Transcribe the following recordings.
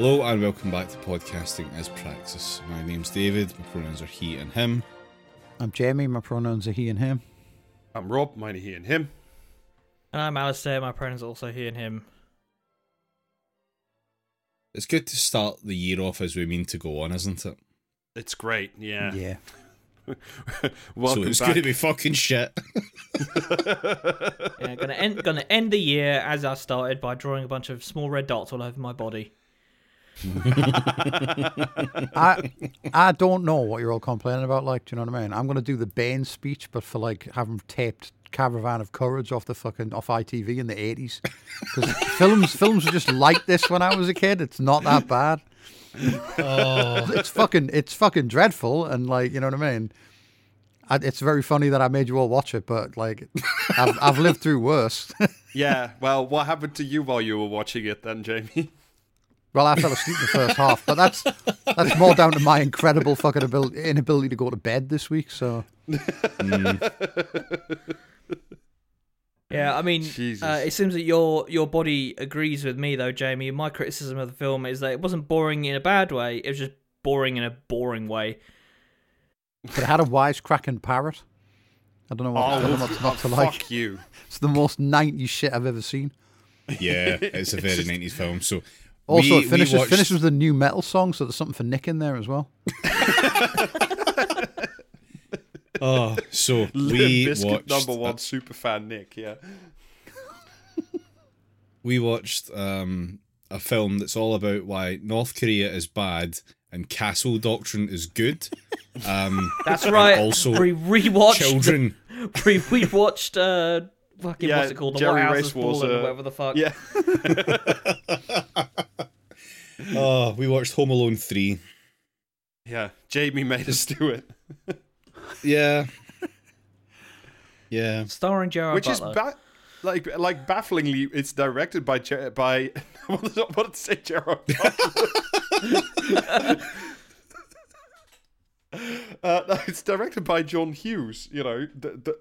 Hello and welcome back to Podcasting as Praxis. My name's David, my pronouns are he and him. I'm Jamie, my pronouns are he and him. I'm Rob, mine are he and him. And I'm Alasdair, my pronouns are also he and him. It's good to start the year off as we mean to go on, isn't it? It's great, yeah. Yeah. Welcome so it's back. going to be fucking shit. Yeah, gonna end gonna end the year as I started by drawing a bunch of small red dots all over my body. I I don't know what you're all complaining about. Like, do you know what I mean? I'm gonna do the Bane speech, but for like having taped Caravan of Courage off the fucking off ITV in the 80s. Because films films were just like this when I was a kid. It's not that bad. Oh. It's fucking it's fucking dreadful, and like you know what I mean. I, it's very funny that I made you all watch it, but like I've I've lived through worse. yeah, well, what happened to you while you were watching it then, Jamie? Well, I fell asleep in the first half, but that's that's more down to my incredible fucking ability, inability to go to bed this week. So Yeah, I mean, uh, it seems that your your body agrees with me though, Jamie. My criticism of the film is that it wasn't boring in a bad way; it was just boring in a boring way. but it had a wisecracking parrot. I don't know what, I don't know what's not to fuck like. you. It's the most 90s shit I've ever seen. Yeah, it's a very 90s film. So Also, we- it finishes, we watched- finishes with a nu metal song, so there's something for Nick in there as well. Oh, so Limp we Bizkit watched number one super fan Nick, yeah. we watched um, a film that's all about why North Korea is bad and castle doctrine is good. Um, That's right. also we rewatched. children. We rewatched. Uh, fucking Yeah, what's it called? The Jerry White House Race has Wars, fallen, uh, whatever the fuck. Yeah. Oh, we watched Home Alone three. Yeah. Jamie made us do it. Yeah, yeah. Starring Gerard Which Butler. is ba- like like bafflingly it's directed by Ger- by what did I- what did I say Gerard Butler? Uh, no, it's directed by John Hughes. You know, the, the,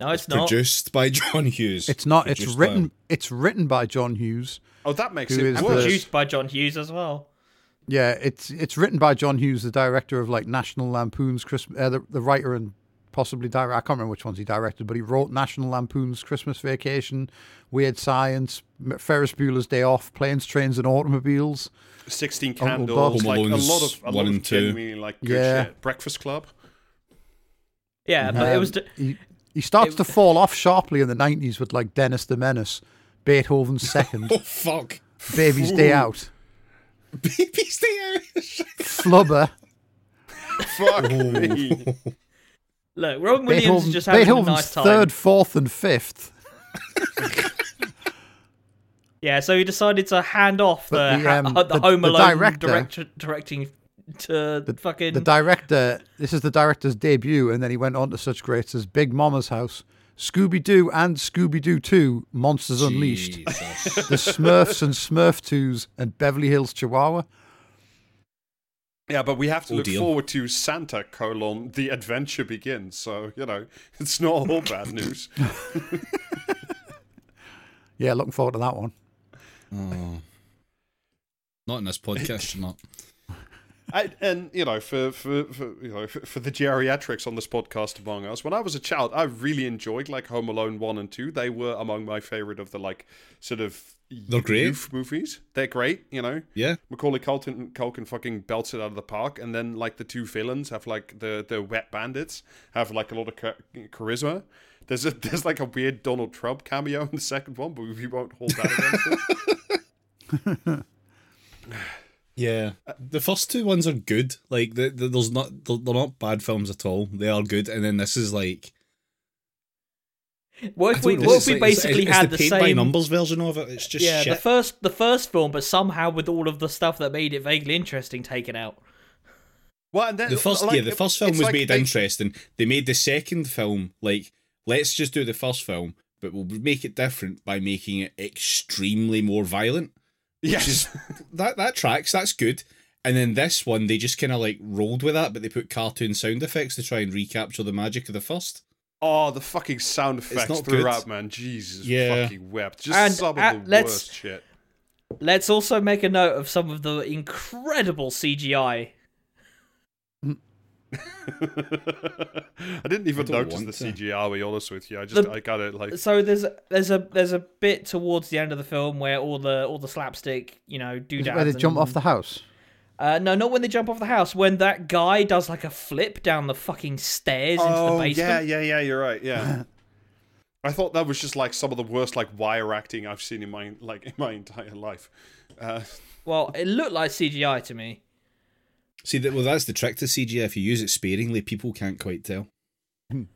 no, it's not. Produced by John Hughes. It's not. It's written. by- It's written by John Hughes. oh, that makes Who it is and worse. produced by John Hughes as well. Yeah, it's it's written by John Hughes, the director of like National Lampoon's Christmas, uh, the, the writer and possibly director. I can't remember which ones he directed, but he wrote National Lampoon's Christmas Vacation, Weird Science, Ferris Bueller's Day Off, Planes, Trains, and Automobiles. Sixteen Uncle Candles, Bob. like a lot of a one lot and of two. genuinely like good Yeah. shit. Breakfast Club. Yeah, but it Um, was. d- he, he starts it- to fall off sharply in the nineties with like Dennis the Menace, Beethoven's Second, Oh fuck! Baby's Day Out, Baby's Day Out. Flubber, Fuck me. Look, Robin Williams Beethoven, is just having Beethoven's a nice time. third, fourth, and fifth. Yeah, so he decided to hand off the But the, ha- um, the, the- Home the Alone director- direct- directing to fucking The director, this is the director's debut, and then he went on to such greats as Big Momma's House, Scooby Doo and Scooby Doo 2, Monsters Unleashed, The Smurfs and Smurf 2s, and Beverly Hills Chihuahua. Yeah, but we have to Oh, look forward to Santa colon the adventure begins. So you know, it's not all bad news. Yeah, looking forward to that one. Oh. Not in this podcast, you're not. I, and you know, for, for, for you know for, for the geriatrics on this podcast among us, when I was a child, I really enjoyed like Home Alone one and two. They were among my favorite of the like sort of They're great. youth movies. They're great, you know. Yeah. Macaulay Culkin, Culkin fucking belts it out of the park, and then like the two villains have like the the wet bandits have like a lot of cha- charisma. There's a there's like a weird Donald Trump cameo in the second one, but we won't hold that against it. Yeah, uh, the first two ones are good. Like, the, the, there's not they're, they're not bad films at all. They are good, and then this is like What if we know, what if we like- basically it's had the the paint by same numbers version of it. It's just yeah shit. the first the first film, but somehow with all of the stuff that made it vaguely interesting taken out. Well, and then the first like, yeah, the first film was like made they- interesting. They made the second film like let's just do the first film, but we'll make it different by making it extremely more violent. Yes, That that tracks. That's good. And then this one, they just kind of like rolled with that, but they put cartoon sound effects to try and recapture the magic of the first. Oh, the fucking sound effects not throughout, good. man. Jesus Yeah. fucking wept. Just And, some uh, of the let's- worst shit. Let's also make a note of some of the incredible CGI. I didn't even I don't notice the to. CGI. I'll be honest with you. I just The- I got it like So there's there's a there's a bit towards the end of the film where all the all the slapstick, you know, do doodads. it where they jump off the house? Uh, no, not when they jump off the house. When that guy does like a flip down the fucking stairs into the Oh basement. yeah, yeah, yeah. You're right. Yeah. I thought that was just like some of the worst like wire acting I've seen in my like in my entire life. Uh, Well, it looked like CGI to me. See, that, well, that's the trick to CGI. If you use it sparingly, people can't quite tell.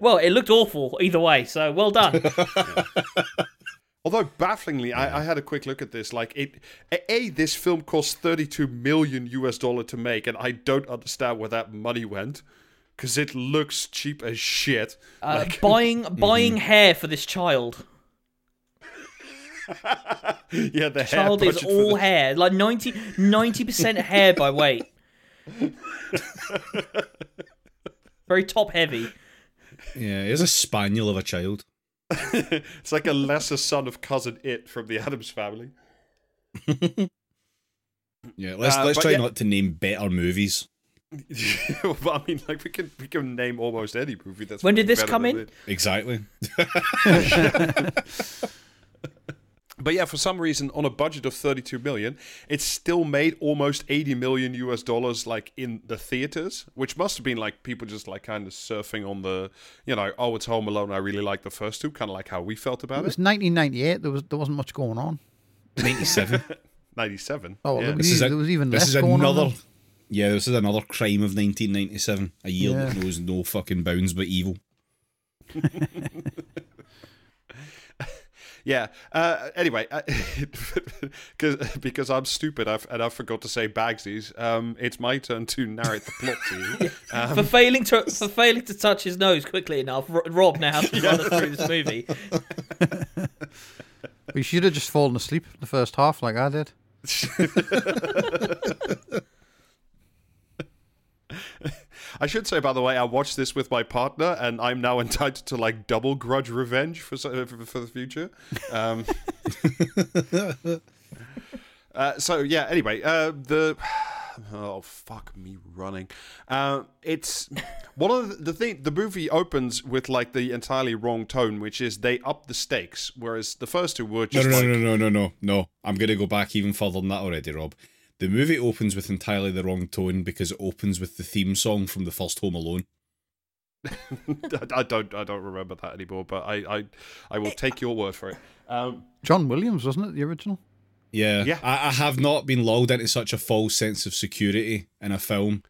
Well, it looked awful either way. So well done. although bafflingly, I, I had a quick look at this. Like it, a, a this film cost 32 million US dollar to make, and I don't understand where that money went because it looks cheap as shit. Uh, Like- buying buying hair for this child. yeah, the hair Child is all this- hair, like 90 percent hair by weight. Very top heavy. Yeah, he's a spaniel of a child. It's like a lesser son of cousin It from the Addams family. Yeah, let's Uh, let's try yeah- not to name better movies. but I mean, like we can we can name almost any movie that's. When did this come in? it. Exactly. But yeah, for some reason, on a budget of 32 million, it still made almost 80 million US dollars, like in the theaters, which must have been like people just like kind of surfing on the, you know, oh, it's Home Alone. I really like the first two, kind of like how we felt about It about was it. 1998. There was there wasn't much going on. Ninety-seven. 97. Oh, yeah. there, This was, is a- there was even this less is going another. on. Yeah, this is another crime of 1997. A year that knows no fucking bounds but evil. Yeah. Uh, anyway, because because I'm stupid I've, and I forgot to say Bagsies, um, it's my turn to narrate the plot to you. Um, for failing to for failing to touch his nose quickly enough, Rob now has to run us through this movie. We should have just fallen asleep the first half, like I did. I should say, by the way, I watched this with my partner, and I'm now entitled to like double grudge revenge for for, for the future. Um, uh, so yeah. Anyway, uh, the oh fuck me running. Uh, it's one of the, the thing. The movie opens with like the entirely wrong tone, which is they up the stakes, whereas the first two were No, just no, like no, no, no, no, no. I'm going to go back even further than that already, Rob. The movie opens with entirely the wrong tone because it opens with the theme song from the first Home Alone. I don't I don't remember that anymore, but I I, I will take your word for it. Um, John Williams, wasn't it the original? Yeah, Yeah. I, I have not been lulled into such a false sense of security in a film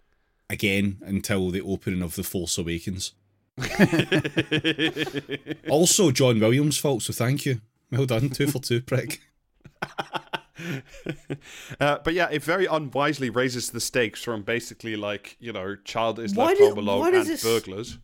again until the opening of The Force Awakens. also, John Williams' fault, so thank you. Well done, two for two, prick. Uh, but yeah, it very unwisely raises the stakes from basically like you know, child is Why left home alone and this- burglars.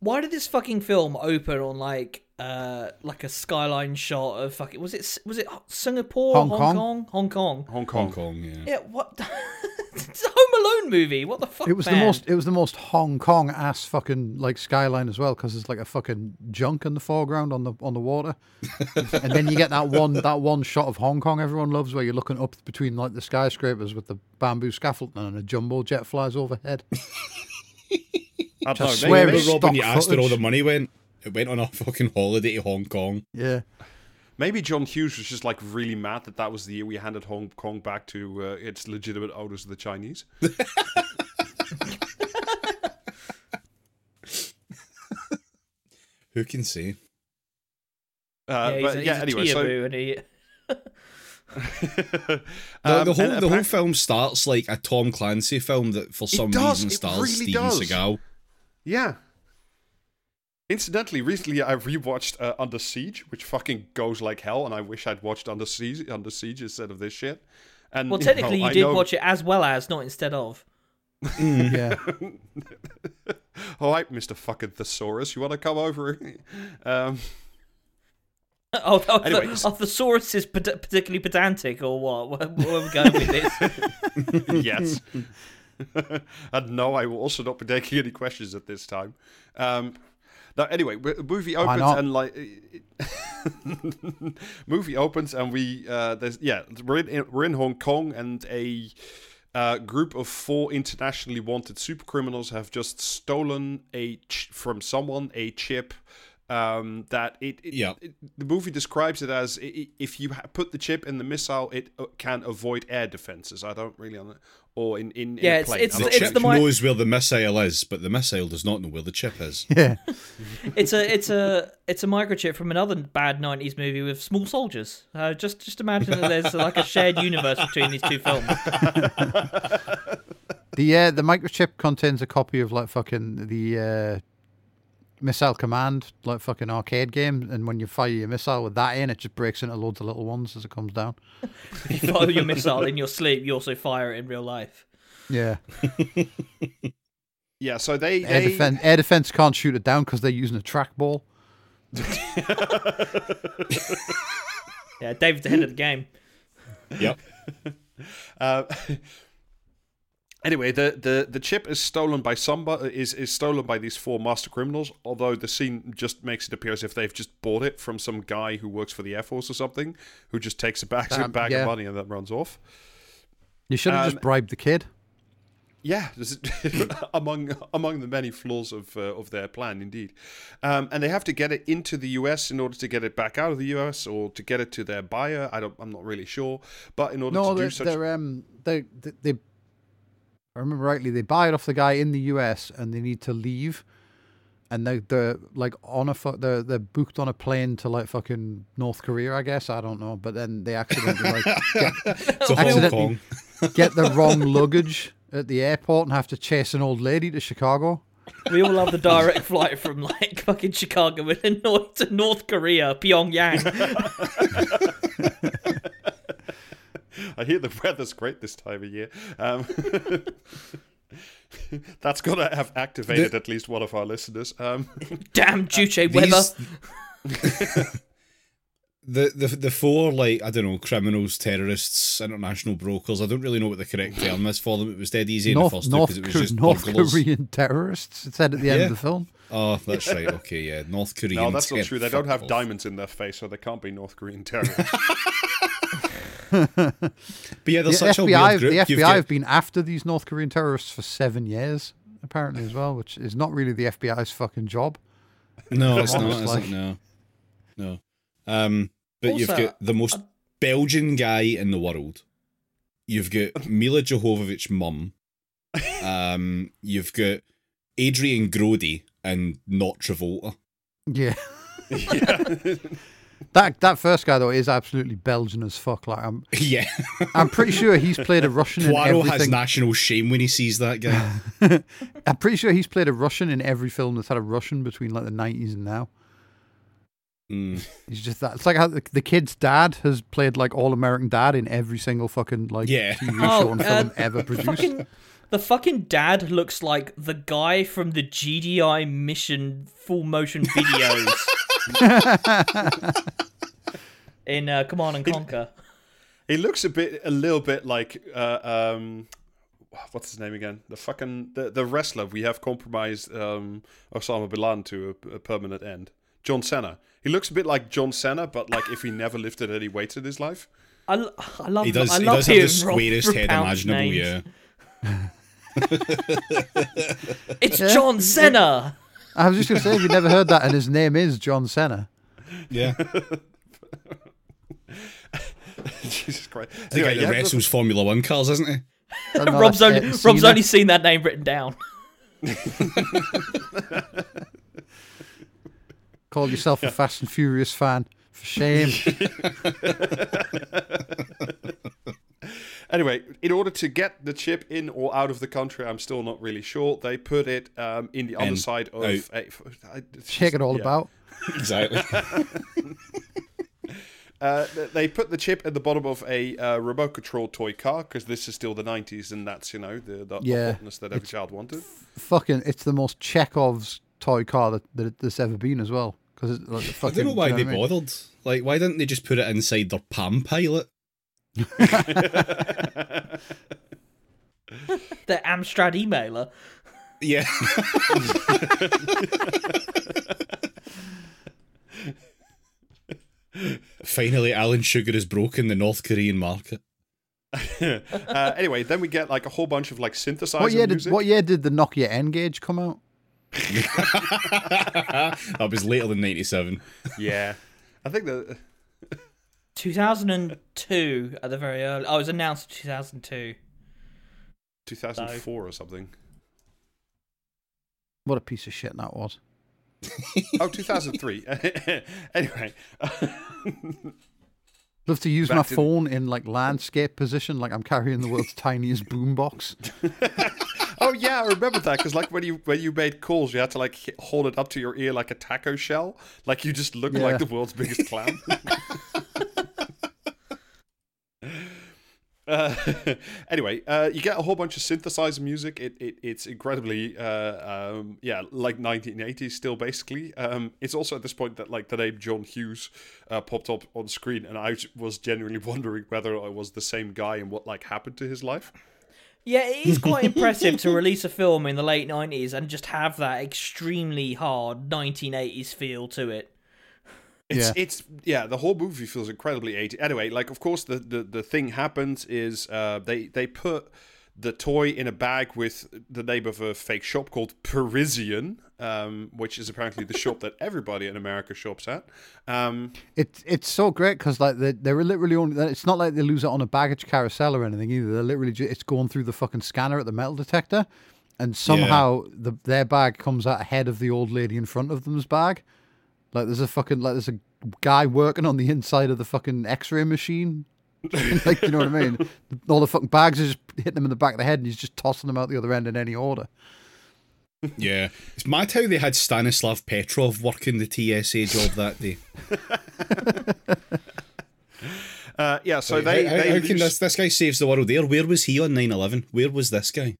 Why did this fucking film open on like uh like a skyline shot of fucking was it was it Singapore Hong Hong Kong? Kong Hong Kong Hong Kong. Hong Kong, yeah. yeah what it's a Home Alone movie what the fuck It was man? the most. It was the most Hong Kong ass fucking like skyline as well because there's like a fucking junk in the foreground on the on the water, and then you get that one that one shot of Hong Kong everyone loves where you're looking up between like the skyscrapers with the bamboo scaffolding and a jumbo jet flies overhead. I don't maybe- swear Remember, Rob, when you stock asked where all the money went? It went on a fucking holiday to Hong Kong. Yeah, Maybe John Hughes was just like really mad that that was the year we handed Hong Kong back to uh, its legitimate owners, the Chinese. Who can say? Uh, yeah, he's but a, yeah, he's a anyway, so Teaboo and he The, Um, the whole the whole film starts like a Tom Clancy film that for some does, reason it stars really Steven does. Seagal. Yeah. Incidentally, recently I rewatched uh, Under Siege, which fucking goes like hell, and I wish I'd watched Under Siege, Under Siege instead of this shit. And well you technically know, you did know- watch it as well as not instead of yeah. All right, Mister fucking Thesaurus, you want to come over? um, oh, oh, Anyway, the, oh, thesaurus is ped- particularly pedantic or what where, where are we going with this yes. and no, I will also not be taking any questions at this time. Um, now, anyway, movie opens and like, movie opens and we uh, there's yeah we're in we're in Hong Kong and a uh, group of four internationally wanted super criminals have just stolen a ch- from someone a chip um, that it, it, Yeah. it- the movie describes it as i- i- if you ha- put the chip in the missile it uh, can avoid air defenses I don't really on or in in, in Yeah, a it's- plane. it's- I'm The not it's chip the mi- knows where the missile is, but the missile does not know where the chip is. Yeah. It's a it's a it's a microchip from another bad '90s movie with small soldiers. Uh, just just imagine that there's like a shared universe between these two films. The uh, the microchip contains a copy of like fucking the uh, missile command, like fucking arcade game, and when you fire your missile with that in, it just breaks into loads of little ones as it comes down. If you fire your missile in your sleep, you also fire it in real life. Yeah, yeah so they, air they defense air defense can't shoot it down because they're using a trackball. Yeah, David's ahead of the game. Yep. Uh, anyway, the, the, the chip is stolen by somebody is, is stolen by these four master criminals. Although the scene just makes it appear as if they've just bought it from some guy who works for the Air Force or something, who just takes a bag, Um, bag yeah. of money and then runs off. You should have Um, just bribed the kid. Yeah, among among the many flaws of uh, of their plan, indeed. Um, and they have to get it into the U.S. in order to get it back out of the U.S. or to get it to their buyer. I don't, I'm not really sure. But in order No, to do such, they're um they they I remember rightly they buy it off the guy in the US and they need to leave and they they're like on a fu- they're they're booked on a plane to like fucking North Korea I guess I don't know but then they accidentally like get, To Hong Accidentally- Kong. get the wrong luggage at the airport and have to chase an old lady to Chicago. We all love the direct flight from like fucking Chicago to North, to North Korea, Pyongyang. I hear the weather's great this time of year. Um, that's got to have activated at least one of our listeners. Um, Damn Juche weather. These- the, the the four like I don't know criminals, terrorists, international brokers. I don't really know what the correct term is for them. It was dead easy in the North first two because it was just North burglars. Korean terrorists. It said at the end Yeah. of the film. Oh, that's right. Okay, yeah, North Korean. no, that's not true. They don't have off. diamonds in their face, so they can't be North Korean terrorists. But yeah, The there's such a FBI, weird group. the You've FBI got- have been after these North Korean terrorists for seven years, apparently as well, which is not really the FBI's fucking job. No, it's not. Almost Is like- No, no. Um, but you've got the most Belgian guy in the world. You've got Milla Jovovich mum. Um, you've got Adrien Brody and not Travolta. Yeah. yeah. That that first guy though is absolutely Belgian as fuck. Like I'm Yeah, I'm pretty sure he's played a Russian in Poirot has national shame when he sees that guy. I'm pretty sure he's played a Russian in every film that's had a Russian between like the nineties and now. Mm. He's just that. It's like how the, the kid's dad has played like all American dad in every single fucking like Yeah. TV Oh, show and uh, film ever produced. Fucking, the fucking dad looks like the guy from the GDI mission full motion videos in uh, Command and Conquer. He looks a bit, a little bit like, uh, um, what's his name again? The fucking the, the wrestler we have compromised um, Osama bin Laden to a, a permanent end. John Cena. He looks a bit like John Cena, but like if he never lifted any weights in his life. I, l- I love He does. I He does have the squarest head imaginable. names. Yeah. It's John Cena. I was just gonna say, have you never heard that? And his name is John Cena. Yeah. Jesus Christ. The guy Anyway, that yeah, wrestles Formula One cars, isn't he? I don't know, Rob's only Rob's Senna. only seen that name written down. Call yourself a Fast and Furious fan. For shame. Anyway, in order to get the chip in or out of the country, I'm still not really sure. They put it um, in the In, underside of out. a. I- it's it all yeah. about. Exactly. Uh, they put the chip at the bottom of a uh, remote control toy car because this is still the 90s and that's you know the, the, Yeah, the hotness that every child wanted. Fucking, it's the most Chekhov's toy car that, that there's ever been as well. Because it's like the I don't know why they you know what I mean? bothered. Like, why didn't they just put it inside their Palm Pilot? The Amstrad emailer. Yeah. Finally, Alan Sugar has broken the North Korean market. uh, anyway, then we get like a whole bunch of like synthesizer What year did music. what year did the Nokia N-Gage come out? that was later than 97. Yeah, I think that 2002 at the very early. Oh, it was announced in 2002. 2004 or something. What a piece of shit that was. Oh, 2003. anyway, Love to use Back my to- phone in like landscape position, like I'm carrying the world's tiniest boombox. oh yeah, I remember that because like when you when you made calls, you had to like h- hold it up to your ear like a taco shell, like you just look Yeah. like the world's biggest clown. Uh, anyway, uh, you get a whole bunch of synthesizer music. It, it it's incredibly, uh, um, yeah, like 1980s still basically. Um, it's also at this point that like the name John Hughes uh, popped up on screen, and I was genuinely wondering whether I was the same guy and what like happened to his life. Yeah, it is quite impressive to release a film in the late 90s and just have that extremely hard 1980s feel to it. It's Yeah. it's yeah, the whole movie feels incredibly 80. Anyway, like of course the the, the thing happens is uh they they put the toy in a bag with the name of a fake shop called Parisian, um, which is apparently the shop that everybody in America shops at. Um, It's it's so great because like they they were literally only. It's not like they lose it on a baggage carousel or anything either. They're literally ju- it's going through the fucking scanner at the metal detector, and somehow the their bag comes out ahead of the old lady in front of them's bag. Like there's a fucking like there's a guy working on the inside of the fucking X-ray machine. like you know what I mean? All the fucking bags are just hitting them in the back of the head, and he's just tossing them out the other end in any order. Yeah. It's mad how they had Stanislav Petrov working the TSA job that day. uh, yeah, so Like, they how, how- they how can lose- this, this guy saves the world there? Where was he on 9 11? Where was this guy?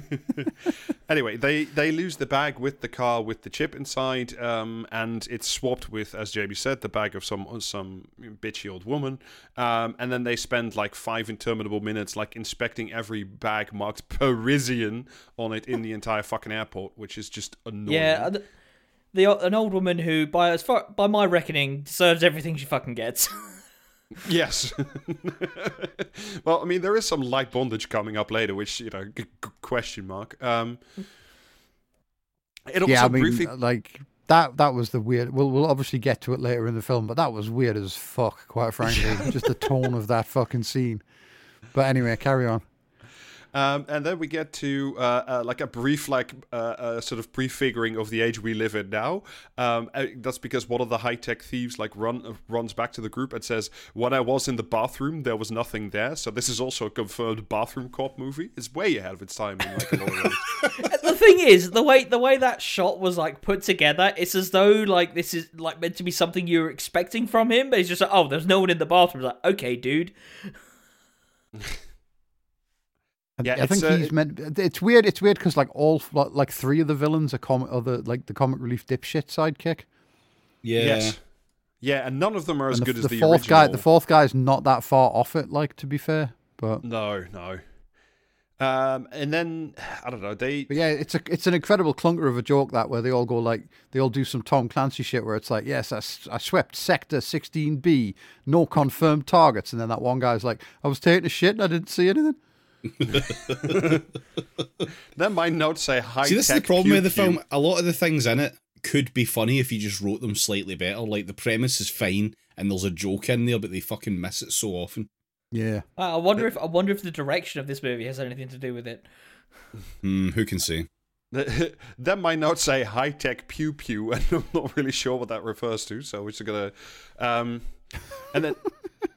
anyway, they they lose the bag with the car with the chip inside, um, and it's swapped with, as Jamie said, the bag of some some bitchy old woman. Um, and then they spend like five interminable minutes like inspecting every bag marked Parisian on it in the entire fucking airport, which is just annoying. Yeah, the, the an old woman who, by as far by my reckoning, deserves everything she fucking gets. Yes. well, I mean, there is some light bondage coming up later, which you know, g- g- question mark. Um, it also yeah, I mean, briefly like that. That was the weird. We'll we'll obviously get to it later in the film, but that was weird as fuck. Quite frankly, just the tone of that fucking scene. But anyway, carry on. Um, and then we get to uh, uh, like a brief, like uh, uh, sort of prefiguring of the age we live in now. Um, uh, that's because one of the high tech thieves like run uh, runs back to the group and says, "When I was in the bathroom, there was nothing there." So this is also a confirmed bathroom cop movie. It's way ahead of its time in like a lot of ways. the thing is, the way the way that shot was like put together, it's as though like this is like meant to be something you're expecting from him, but he's just like, oh, there's no one in the bathroom. It's like, okay, dude. I- Yeah, I think it's, uh, he's meant. It's weird. It's weird because like all like three of the villains are comic, other like the comic relief dipshit sidekick. Yeah. Yes. Yeah, and none of them are as And good as the the fourth original. guy. The fourth guy's not that far off it. Like to be fair, but No, no. Um, and then I don't know. They But yeah, it's a it's an incredible clunker of a joke that where they all go like they all do some Tom Clancy shit where it's like yes I, I swept sector 16B no confirmed targets and then that one guy's like I was taking a shit and I didn't see anything. then my notes say high. See, this is the tech problem with the film. A lot of the things in it could be funny if you just wrote them slightly better. Like, the premise is fine and there's a joke in there, but they fucking miss it so often. Yeah, Uh, I wonder if I wonder if the direction of this movie has anything to do with it. Hmm, who can say? then my notes say high tech pew pew, and I'm not really sure what that refers to. So we're just gonna, um, and then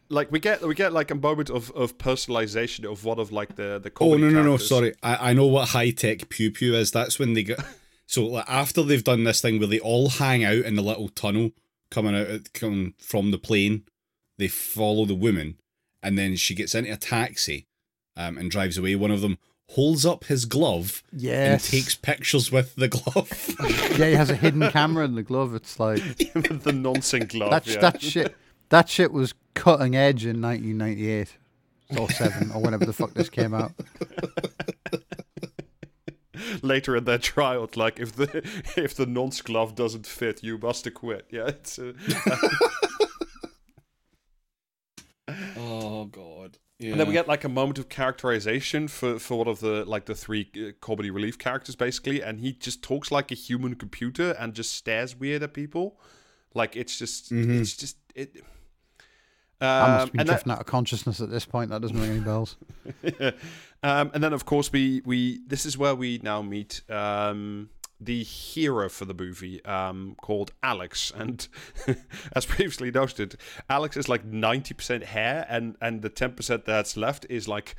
like we get we get like a moment of, of personalization of one of like the the. Oh, comedy no, no, no. Sorry. I, I know what high tech pew pew is. That's when they get. So, like, after they've done this thing where they all hang out in the little tunnel coming out coming from the plane, they follow the woman, and then she gets into a taxi um, and drives away. One of them holds up his glove and takes pictures with the glove. yeah. He has a hidden camera in the glove. It's like the nonsense glove. that yeah. that shit. That shit was cutting edge in 1998 or 7 or whenever the fuck this came out. Later in that trial, like if the if the nonce glove doesn't fit, you must acquit. Yeah, it's. Uh, oh god. Yeah. And then we get like a moment of characterization for for one of the like the three uh, comedy relief characters basically, and he just talks like a human computer and just stares weird at people. Like it's just mm-hmm. it's just it I must Um, be and that- drifting out of consciousness at this point. That doesn't ring any bells. um, and then of course we we this is where we now meet um, the hero for the movie um, called Alex, and as previously noted, Alex is like ninety percent hair, and and the ten percent that's left is like.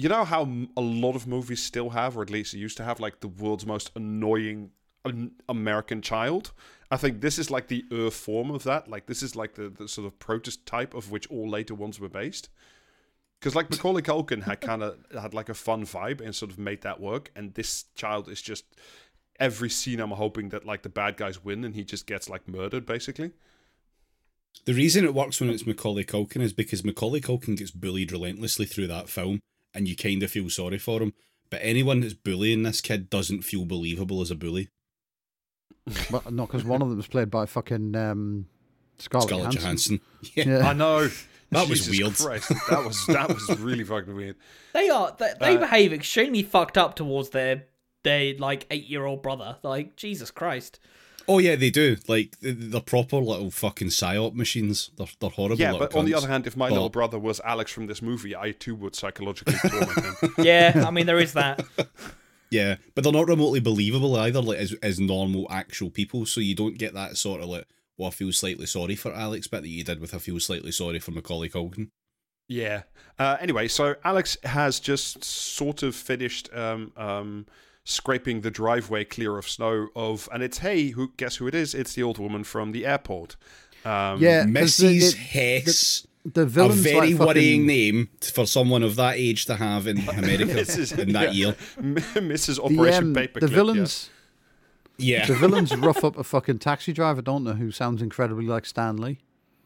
You know how a lot of movies still have, or at least used to have, like the world's most annoying American child. I think this is like the Earth form of that. Like this is like the, the sort of prototype of which all later ones were based. Because like Macaulay Culkin had kind of had like a fun vibe and sort of made that work, and this child is just every scene. I'm hoping that like the bad guys win, and he just gets like murdered, basically. The reason it works when it's Macaulay Culkin is because Macaulay Culkin gets bullied relentlessly through that film, and you kind of feel sorry for him. But anyone that's bullying this kid doesn't feel believable as a bully. But not because one of them was played by fucking um, Scarlett, Scarlett Johansson. Johansson. Yeah. Yeah. I know That was weird. Christ, that was that was really fucking weird. They are they, they Uh, behave extremely fucked up towards their their like eight year old brother. Like Jesus Christ. Oh yeah, they do. Like the, the proper little fucking psyop machines. They're they're horrible. Yeah, little but on the other hand, if my But- little brother was Alex from this movie, I too would psychologically torment him. Yeah, I mean there is that. Yeah, but they're not remotely believable either, like as as normal actual people. So you don't get that sort of like, well, I feel slightly sorry for Alex, but that you did with I feel slightly sorry for Macaulay Culkin. Yeah. Uh, anyway, so Alex has just sort of finished um, um, scraping the driveway clear of snow of, and it's hey, who guess who it is? It's the old woman from the airport. Um, Yeah, 'cause the- Mrs. the- Hess. The A villain's very like fucking- worrying name for someone of that age to have in America Mrs. in that yeah. year. Mrs. The, Operation um, Paperclip. the villains, Yeah, the villains rough up a fucking taxi driver, don't they? Who sounds incredibly like Stan Lee.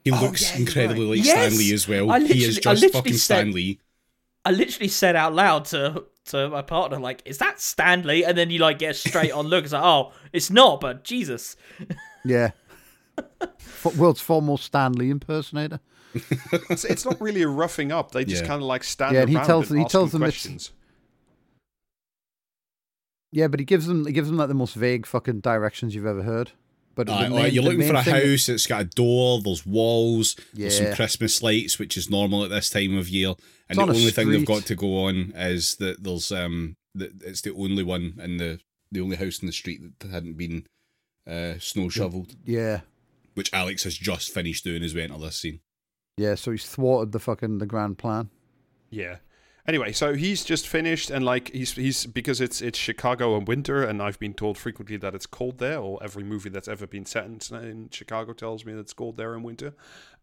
He Oh, looks yeah, incredibly right. like Yes! Stan Lee as well. He is I just fucking said- Stan I literally said out loud to to my partner, like, is that Stan Lee? And then you like get a straight on look. It's like, oh, it's not, but Jesus. Yeah. World's foremost Stan Lee impersonator. It's, it's not really a roughing up. They just Yeah. kind of like stand Yeah, and he around tells- and he ask tells them them questions. Yeah, but he gives them he gives them like the most vague fucking directions you've ever heard. But the Aye, main- aye, you're looking for a thing- house. It's got a door. There's walls. There's some Christmas lights, which is normal at this time of year. And the on a only thing they've got to go on is that there's um that it's the only one in the the only house in the street that hadn't been uh, snow shoveled, Yeah, which Alex has just finished doing as we enter this scene. Yeah. So he's thwarted the fucking the grand plan. Yeah. Anyway, so he's just finished, and like he's he's because it's it's Chicago in winter, and I've been told frequently that it's cold there, or every movie that's ever been set in, in Chicago tells me that it's cold there in winter.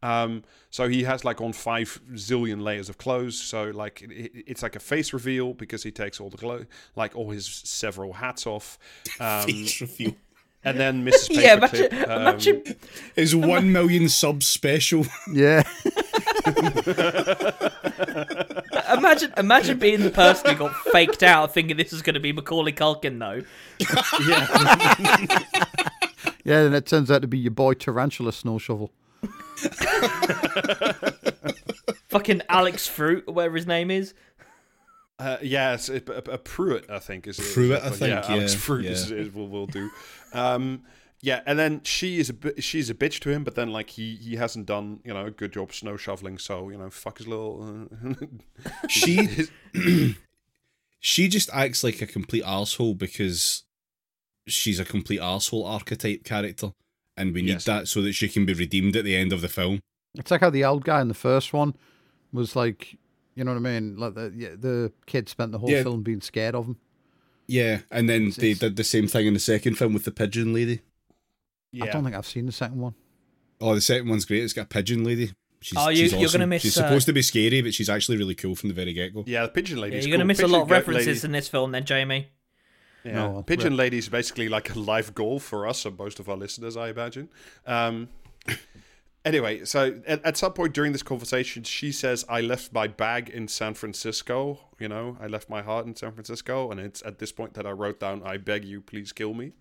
Um, so he has like on five zillion layers of clothes. So like it, it's like a face reveal because he takes all the clo- like all his several hats off, um, Face reveal. And then Mrs. yeah, imagine, um, imagine His one million subs special. Yeah, imagine imagine being the person who got faked out thinking this is going to be Macaulay Culkin though. yeah. yeah, And it turns out to be your boy Tarantula Snow Shovel. Fucking Alex Fruit, or whatever his name is. Uh, yeah, it's a, a, a Pruitt, I think. Is is- Pruitt, I think, Yeah, Alex yeah, Fruit yeah. is, is will will do. Um, yeah, and then she is a she's a bitch to him, but then like he he hasn't done you know a good job snow shoveling, so you know fuck his little. Uh, She she just acts like a complete asshole because she's a complete asshole archetype character, and we need Yes. that so that she can be redeemed at the end of the film. It's like how the old guy in the first one was like, you know what I mean? Like the yeah, the kid spent the whole Yeah. film being scared of him. Yeah, and then It's- they it's- did the same thing in the second film with the pigeon lady. yeah, I don't think I've seen the second one. Oh, the second one's great. It's got a pigeon lady. She's, Oh, you- she's you're gonna miss, She's uh, supposed to be scary, but she's actually really cool from the very get go. yeah, the pigeon Yeah, lady. you're going to miss a lot of references in this film then, Jamie. Yeah, No, pigeon right. lady is basically like a life goal for us and most of our listeners, I imagine. Um, anyway, so at, at some point during this conversation, she says, "I left my bag in San Francisco. You know, I left my heart in San Francisco." And it's at this point that I wrote down, "I beg you, please kill me."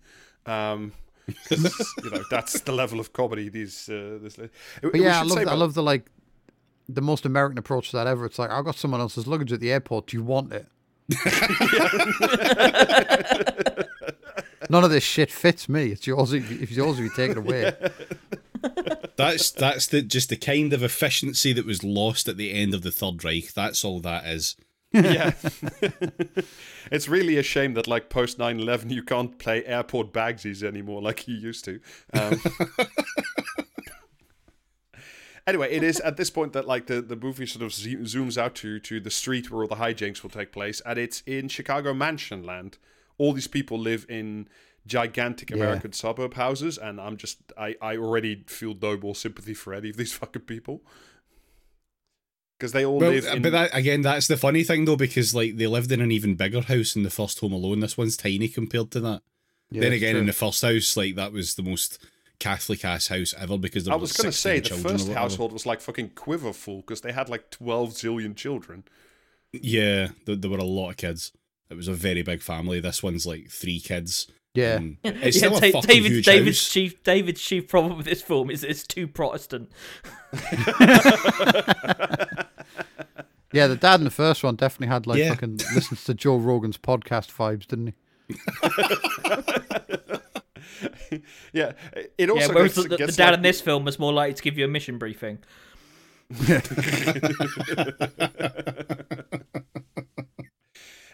Um, you know, that's the level of comedy these. Uh, this, But yeah, I love, I love the like. the most American approach to that ever. It's like I've got someone else's luggage at the airport. Do you want it? None of this shit fits me. It's yours if if it's yours if you take it away. That's that's the just the kind of efficiency that was lost at the end of the Third Reich. That's all that is. yeah. it's really a shame that like post 9/11 you can't play airport bagsies anymore like you used to. Um, anyway, it is at this point that like the, the movie sort of zo- zooms out to to the street where all the hijinks will take place, and it's in Chicago Mansion Land. All these people live in gigantic American suburb houses, and I'm just I I already feel no more sympathy for any of these fucking people. Because they all Well, live in but that again, that's the funny thing though, because like they lived in an even bigger house in the first Home Alone. This one's tiny compared to that. Yeah, then again, true. in the first house, like that was the most Catholic ass house ever because there I was going to say the first household was like fucking quiverful because they had like 12 zillion children. Yeah, there, there were a lot of kids. It was a very big family. This one's like three kids. Yeah. Mm. and it's still a David, huge David's house. chief David's chief problem with this film is it's too Protestant. Yeah, the dad in the first one definitely had like Yeah. fucking listens to Joe Rogan's podcast vibes, didn't he? Yeah, it Yeah, also whereas gets, the, the dad like- in this film is more likely to give you a mission briefing.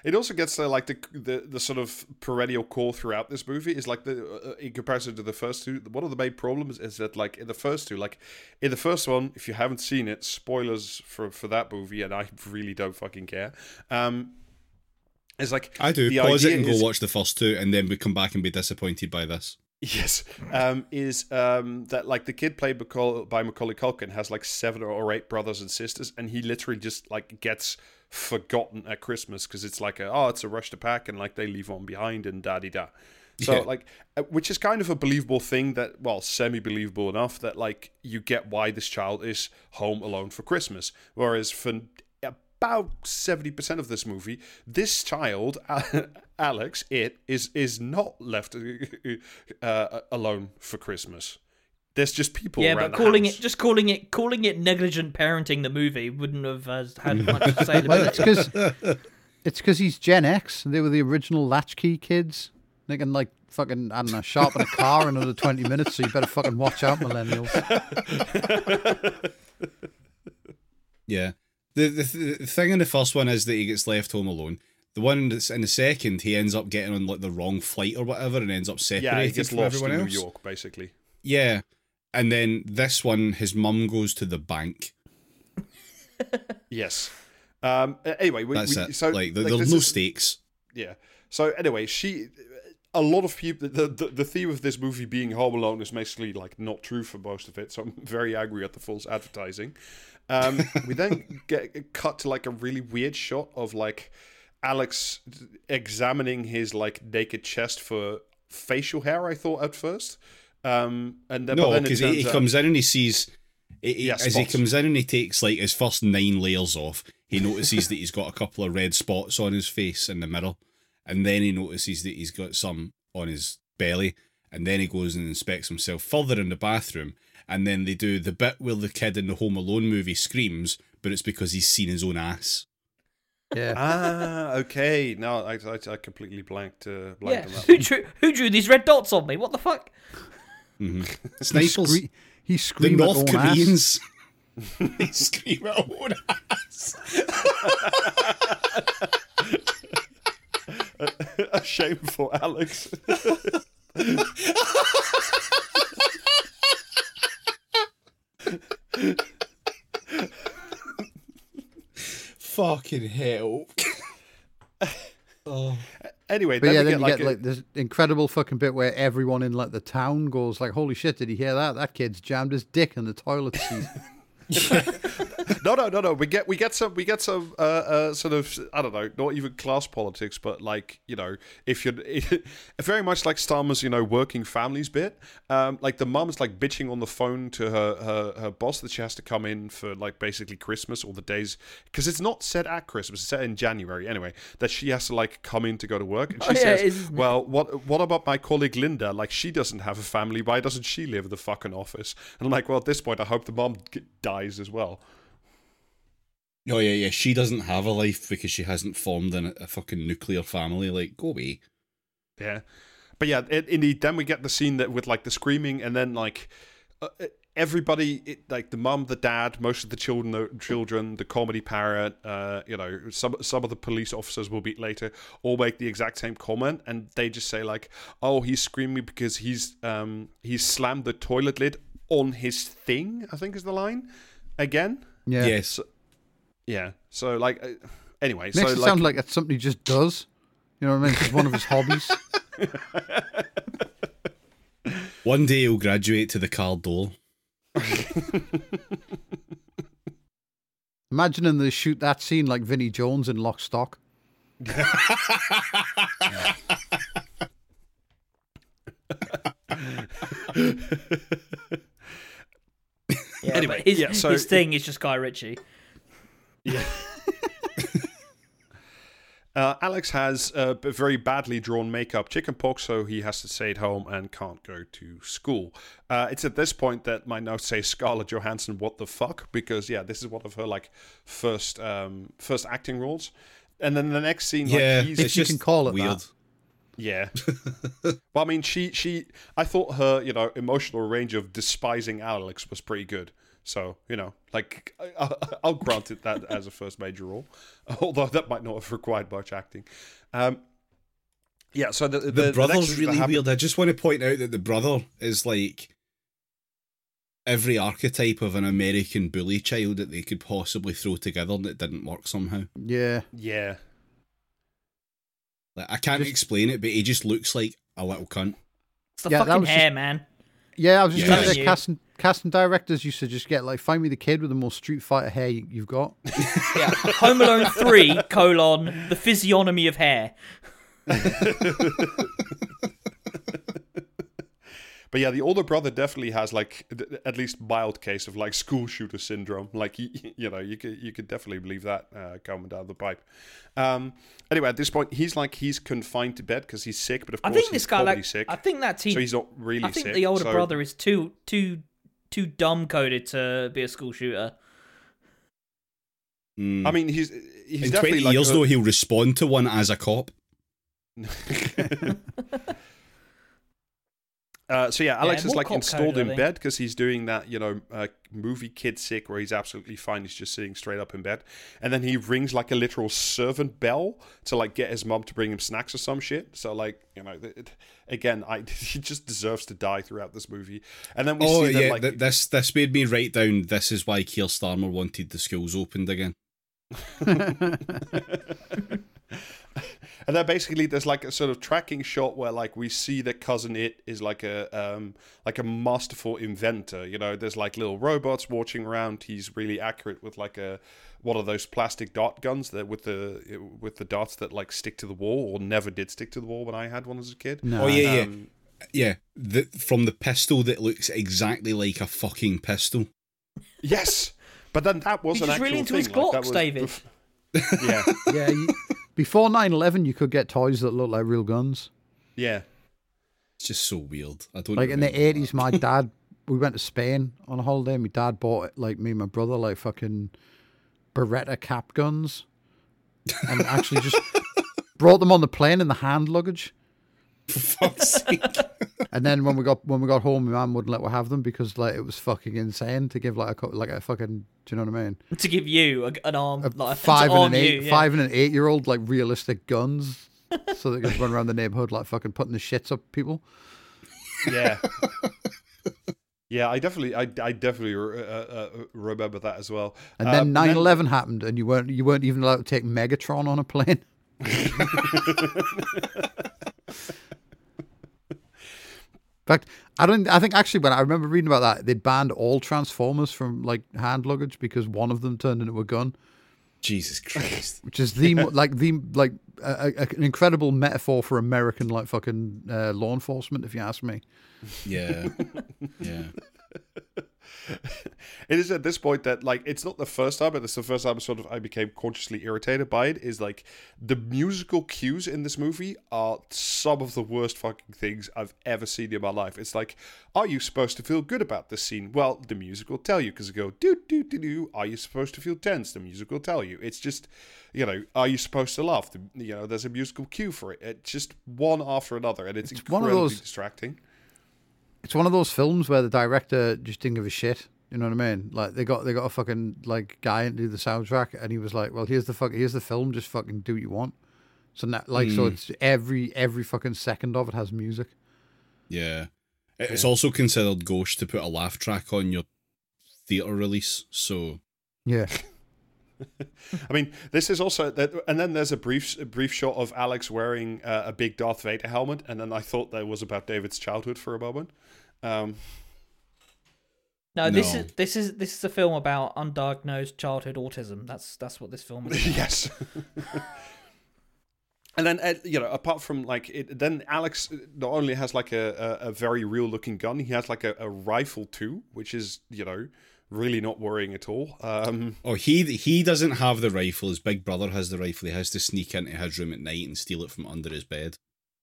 It also gets uh, like the, the the sort of perennial core throughout this movie is like the uh, in comparison to the first two. One of the main problems is that like in the first two, like in the first one, if you haven't seen it, spoilers for for that movie, and I really don't fucking care. Um, it's like I do pause it and is- go watch the first two, and then we come back and be disappointed by this. Yes, um, is um, that like the kid played Macaul- by Macaulay Culkin has like seven or eight brothers and sisters, and he literally just like gets forgotten at Christmas because it's like a, oh it's a rush to pack and like they leave one behind and da di da. So Yeah. like, uh, which is kind of a believable thing that well semi believable enough that like you get why this child is home alone for Christmas, whereas for about seventy percent of this movie, this child, Alex, it is is not left uh, alone for Christmas. There's just people. yeah, around but the calling house. it just calling it calling it negligent parenting the movie wouldn't have uh, had much to say Well, about it's it. because it's because he's Gen X. They were the original latchkey kids. They can like fucking I don't know sharpen a car in another twenty minutes. So you better fucking watch out, millennials. Yeah. The, the the thing in the first one is that he gets left home alone. The one that's in the second, he ends up getting on like the wrong flight or whatever, and ends up separated yeah, he gets from lost everyone in else. New York, basically. Yeah, and then this one, his mum goes to the bank. Yes. Um. Anyway, we, That's we, it. so like, th- this there's no is- stakes. Yeah. So anyway, she, a lot of people, the, the the theme of this movie being Home Alone is basically like not true for most of it. So I'm very angry at the false advertising. Um, we then get cut to like a really weird shot of like Alex examining his like naked chest for facial hair. I thought at first. Um, and then, No, because he, he out- comes in and he sees. he- Yeah, as he comes in and he takes like his first nine layers off, he notices that he's got a couple of red spots on his face in the middle, and then he notices that he's got some on his belly, and then he goes and inspects himself further in the bathroom, and then they do the bit where the kid in the Home Alone movie screams, but it's because he's seen his own ass. Yeah. Ah, okay. No, I, I, I completely blanked. Uh, blanked Yeah, on that who one. drew who drew these red dots on me? What the fuck? He, Snipers, scree- he the screamed at North own ass. Koreans. they scream at own ass. a shame for Alex. Fucking hell. oh. Anyway, But then yeah, then get you like, get a- like this incredible fucking bit where everyone in like the town goes like, "Holy shit! Did you hear that? That kid's jammed his dick in the toilet seat." no, no, no, no. We get we get some we get some uh, uh, sort of I don't know, not even class politics, but like you know, if you're very much like Starmer's you know working families bit. Um, like the mum's like bitching on the phone to her, her her boss that she has to come in for like basically Christmas or the days because it's not set at Christmas, it's set in January anyway. That she has to like come in to go to work, and she Oh, yeah, says, it "Well, what what about my colleague Linda? Like she doesn't have a family. Why doesn't she live in the fucking office?" And I'm like, "Well, at this point, I hope the mom dies as well." Oh yeah, yeah. She doesn't have a life because she hasn't formed in a, a fucking nuclear family. Like, go away. Yeah, but yeah, it, indeed. Then we get the scene that with like the screaming, and then like uh, everybody, it, like the mum, the dad, most of the children, the children, the comedy parrot, uh, you know, some some of the police officers will be later, all make the exact same comment, and they just say like, "Oh, he's screaming because he's um he's slammed the toilet lid on his thing." I think is the line again. Yeah. Yes. Yeah. So like, uh, anyway, Makes so it like, sound like it's something he just does. You know what I mean? It's just one of his hobbies. One day he'll graduate to the car door. Imagining they shoot that scene like Vinnie Jones in Lock Stock. Yeah, Anyway, his, yeah, so- his thing is just Guy Ritchie. Uh, Alex has uh, very badly drawn makeup, chickenpox, so he has to stay at home and can't go to school. Uh, it's at this point that my notes say Scarlett Johansson, what the fuck? Because yeah, this is one of her like first um, first acting roles. And then the next scene, Yeah, like, he's, If it's you just can call it weird. that. yeah. well, I mean, she she I thought her you know emotional range of despising Alex was pretty good. So you know, like I, I, I'll grant it that as a first major role, although that might not have required much acting. Um, yeah. So the the, The, the brother's thing that really happened- weird. I just want to point out that the brother is like every archetype of an American bully child that they could possibly throw together and it didn't work somehow. Yeah. Yeah. Like I can't Just- explain it, but he just looks like a little cunt. It's the Yeah, fucking was hair, just- man. Yeah, I was just Yeah. going to say, You. casting, casting directors used to just get, like, find me the kid with the most Street Fighter hair you, you've got. Yeah. Home Alone 3, colon, the physiognomy of hair. But yeah, the older brother definitely has like th- at least mild case of like school shooter syndrome. Like you, you know, you could you could definitely believe that uh, coming down the pipe. Um, anyway, at this point, he's like he's confined to bed because he's sick. But of I course, think this he's guy, probably like, sick, I think that team, so he's not really sick. I think sick. the older so- brother is too, too, too dumb coded to be a school shooter. Mm. I mean, he's he's in definitely twenty like years a- though, he'll respond to one as a cop. Uh, so yeah, Alex is more like installed code, in bed because he's doing that, you know, uh, movie kid sick where he's absolutely fine. He's just sitting straight up in bed, and then he rings like a literal servant bell to like get his mom to bring him snacks or some shit. So like, you know, it, again, I he just deserves to die throughout this movie. And then we Oh see that yeah, like th- this this made me write down. This is why Keir Starmer wanted the schools opened again. and then basically there's like a sort of tracking shot where like we see that cousin it is like a um like a masterful inventor you know there's like little robots watching around he's really accurate with like a what are those plastic dart guns that with the with the darts that like stick to the wall or never did stick to the wall when i had one as a kid No. Oh yeah, yeah, Um, yeah. The, from the pistol that looks exactly like a fucking pistol. yes but then that was He's an just actual really into thing. his like, Glocks, was David. bef- yeah yeah. You, before 9 11, you could get toys that looked like real guns. yeah It's just so weird. I don't Like in the remember 80s, my dad, we went to Spain on a holiday. My dad bought, like, me and my brother, like, fucking Beretta cap guns. And actually just brought them on the plane in the hand luggage. That. For fuck's sake. And then when we got when we got home, my mum wouldn't let us have them because like it was fucking insane to give like a like a fucking. Do you know what I mean? To give you a, an arm, A like five and an eight, you, yeah. five and an eight year old like realistic guns, so they could run around the neighborhood like fucking putting the shits up people. Yeah. yeah, I definitely, I, I definitely uh, uh, remember that as well. And Um, then 9-11 happened, and you weren't you weren't even allowed to take Megatron on a plane. In fact, I don't. I think actually, when I remember reading about that, they banned all Transformers from like hand luggage because one of them turned into a gun, Jesus Christ. which is the like the like a, a, an incredible metaphor for American like fucking uh, law enforcement, if you ask me. Yeah. Yeah. it is at this point that like it's not the first time, but it's the first time sort of I became consciously irritated by it. Is like the musical cues in this movie are some of the worst fucking things I've ever seen in my life. It's like, are you supposed to feel good about this scene? Well, the music will tell you because it go do do do do. Are you supposed to feel tense? The music will tell you. It's just, you know, are you supposed to laugh? The, you know, there's a musical cue for it. It's just one after another, and it's, It's one of incredibly those- distracting. It's one of those films where the director just didn't give a shit. You know what I mean? Like they got they got a fucking like guy and do the soundtrack, and he was like, "Well, here's the fuck, here's the film. Just fucking do what you want." So now, like, so hmm. it's every every fucking second of it has music. Yeah. It- It's also considered gauche to put a laugh track on your theatre release, so Yeah, I mean, this is also that, and then there's a brief a brief shot of Alex wearing uh, a big Darth Vader helmet, and then I thought that was about David's childhood for a moment. Um, No, this No. is this is this is a film about undiagnosed childhood autism. That's that's what this film is. About. yes. and then uh, you know, apart from like it, then Alex not only has like a, a, a very real looking gun, he has like a, a rifle too, which is you know really not worrying at all. Um, Oh, he he doesn't have the rifle. His big brother has the rifle. He has to sneak into his room at night and steal it from under his bed.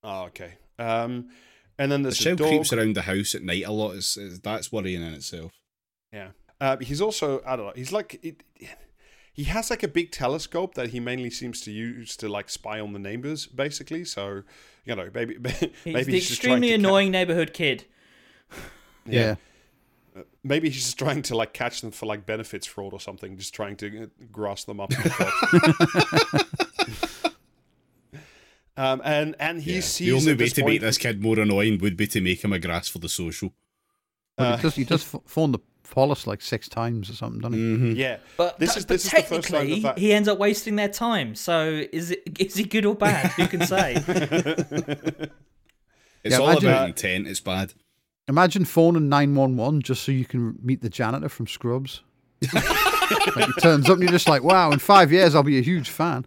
oh, okay. Um, and then The there's a shell dog. creeps around the house at night a lot. It's, it's, that's worrying in itself. Yeah. Uh, he's also I don't know. He's like it, he has like a big telescope that he mainly seems to use to like spy on the neighbors, basically. So you know, maybe maybe He's the he's just trying extremely to ca- annoying neighborhood kid. yeah. Maybe he's just trying to like catch them for like benefits fraud or something, just trying to uh, grass them up. um, and and he Yeah. sees the only way to point, make this kid more annoying would be to make him a grass for the social. Well, Uh, he does he does phone the police like six times or something, doesn't he? Mm-hmm. Yeah, But, this th- is but this is the first time technically, that, that he ends up wasting their time. So is it is he good or bad? Who can say? It's Yeah, all about intent. It's bad. Imagine phoning nine one one just so you can meet the janitor from Scrubs. like he turns up and you're just like, wow, in five years I'll be a huge fan.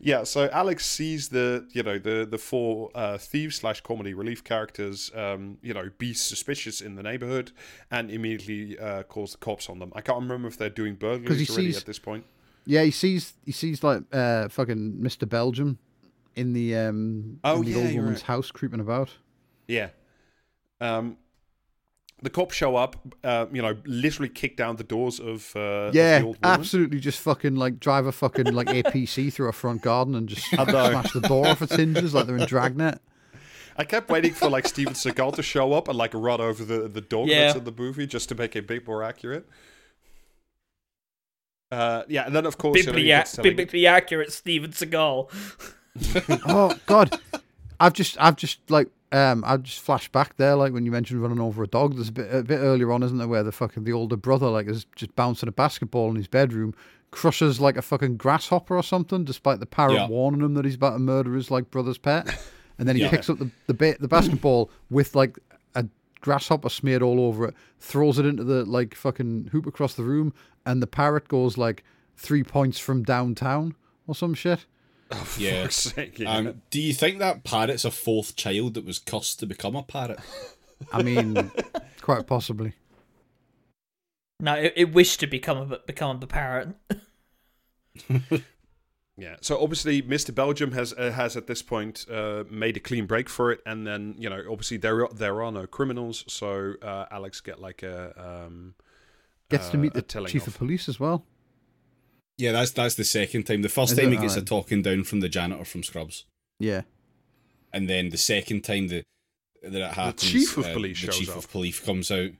Yeah, so Alex sees the you know the the four uh, thieves slash comedy relief characters um, you know be suspicious in the neighborhood and immediately uh, calls the cops on them. I can't remember if they're doing burglaries already sees- at this point. Yeah, he sees he sees like uh, fucking Mr. Belgium in the um Oh, in the yeah, old woman's right. house creeping about. Yeah. Um, the cops show up, uh, you know, literally kick down the doors of, uh, of yeah, the old woman. absolutely just fucking like drive a fucking like APC through a front garden and just smash the door off its hinges like they're in Dragnet. I kept waiting for like Steven Seagal to show up and like run over the the dog Yeah. that's in the movie just to make it a bit more accurate. Uh, yeah, and then of course, you know, he telling- biblically accurate Steven Seagal. Oh God, I've just I've just like um I've just flashed back there like when you mentioned running over a dog. There's a bit a bit earlier on, isn't there, where the fucking the older brother like is just bouncing a basketball in his bedroom, crushes like a fucking grasshopper or something, despite the parrot Yeah. warning him that he's about to murder his like brother's pet, and then he Yeah. picks up the the, ba- the basketball with like a grasshopper smeared all over it, throws it into the like fucking hoop across the room, and the parrot goes like three points from downtown or some shit. Yeah. fuck's sake, yeah. Um, do you think that parrot's a fourth child that was cursed to become a parrot? I mean, quite possibly. No, it, it wished to become a become a parrot. Yeah. So obviously, Mr. Belgium has uh, has at this point uh, made a clean break for it, and then you know, obviously there are, there are no criminals, so uh, Alex get like a um, Gets to uh, meet the chief off. of police as well. Yeah, that's that's the second time. The first Is time it? he gets a talking down from the janitor from Scrubs, Yeah. and then the second time that that it happens, chief of uh, police the shows chief up. of police comes out.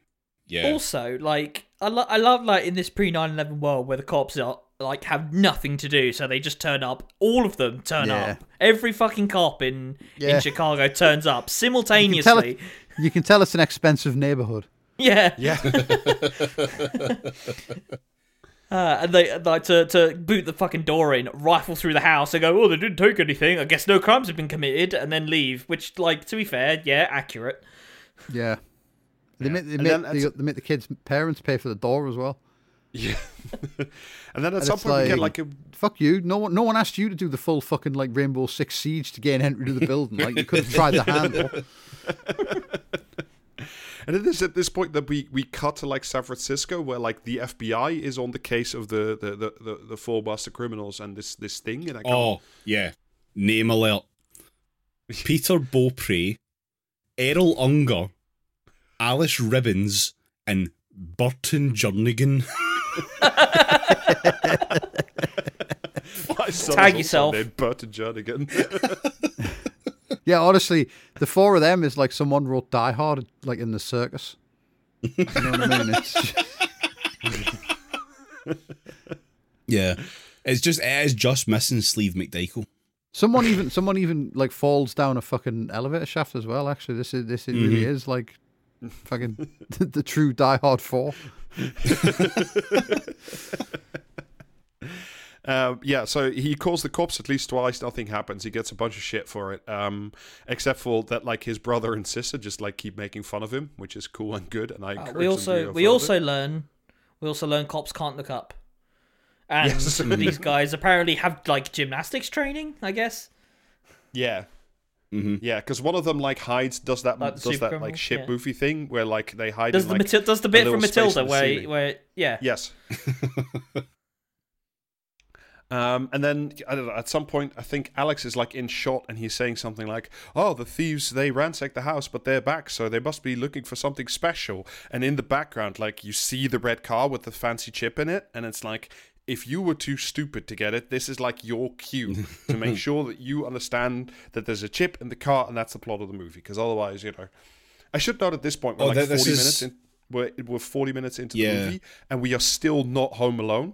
Yeah, Also, like I, lo- I love like in this pre 9/11 world where the cops are like have nothing to do, so they just turn up. All of them turn Yeah. up. Every fucking cop in Yeah. in Chicago turns up You can, tell simultaneously. you can tell it's an expensive neighborhood. Yeah. Yeah. Uh, and they like to to boot the fucking door in, rifle through the house, and go, "Oh, they didn't take anything. I guess no crimes have been committed," and then leave. Which, like, to be fair, yeah, accurate. Yeah. They, make, they, make, they, they make the kids' parents pay for the door as well. Yeah. and then at And some it's point we get like- like a Fuck you. No one, no one asked you to do the full fucking like Rainbow Six Siege to gain entry to the building. Like you could have tried the handle. And it is at this point that we, we cut to like San Francisco, where like the FBI is on the case of the the, the, the, the four master criminals and this this thing. And I can't, Oh, yeah. Name alert. Peter Beaupre, Errol Unger, Alice Ribbons, and Burton Jernigan. Tag is also yourself. named Burton Jernigan. Yeah, honestly, the four of them is like someone wrote Die Hard like in the circus. You know what I mean? It's just- Yeah. It's just it is just missing Sleve McDichael. someone even someone even like falls down a fucking elevator shaft as well. Actually, this is this is really mm-hmm. is like fucking the, the true Die Hard four. Um, yeah, so he calls the cops at least twice. Nothing happens. He gets a bunch of shit for it, um, except for that, like his brother and sister just like keep making fun of him, which is cool and good. And I Uh, encourage we them to also we further. also learn we also learn cops can't look up, and Yes. these guys apparently have like gymnastics training. I guess. yeah. Mhm. Yeah, because one of them like hides, does that Like does that super like criminals, shit yeah. movie thing where like they hide. Does in, the like, Matil- does the bit from Matilda where where yeah Yes. um, and then I don't know. At some point, I think Alex is like in shot, and he's saying something like, "Oh, the thieves they ransacked the house, but they're back, so they must be looking for something special." And in the background, like you see the red car with the fancy chip in it, and it's like. If you were too stupid to get it, this is like your cue to make sure that you understand that there's a chip in the car, and that's the plot of the movie. Because otherwise, you know, I should note at this point we're Oh, like forty is- minutes in. We're, we're forty minutes into the movie, and we are still not home alone.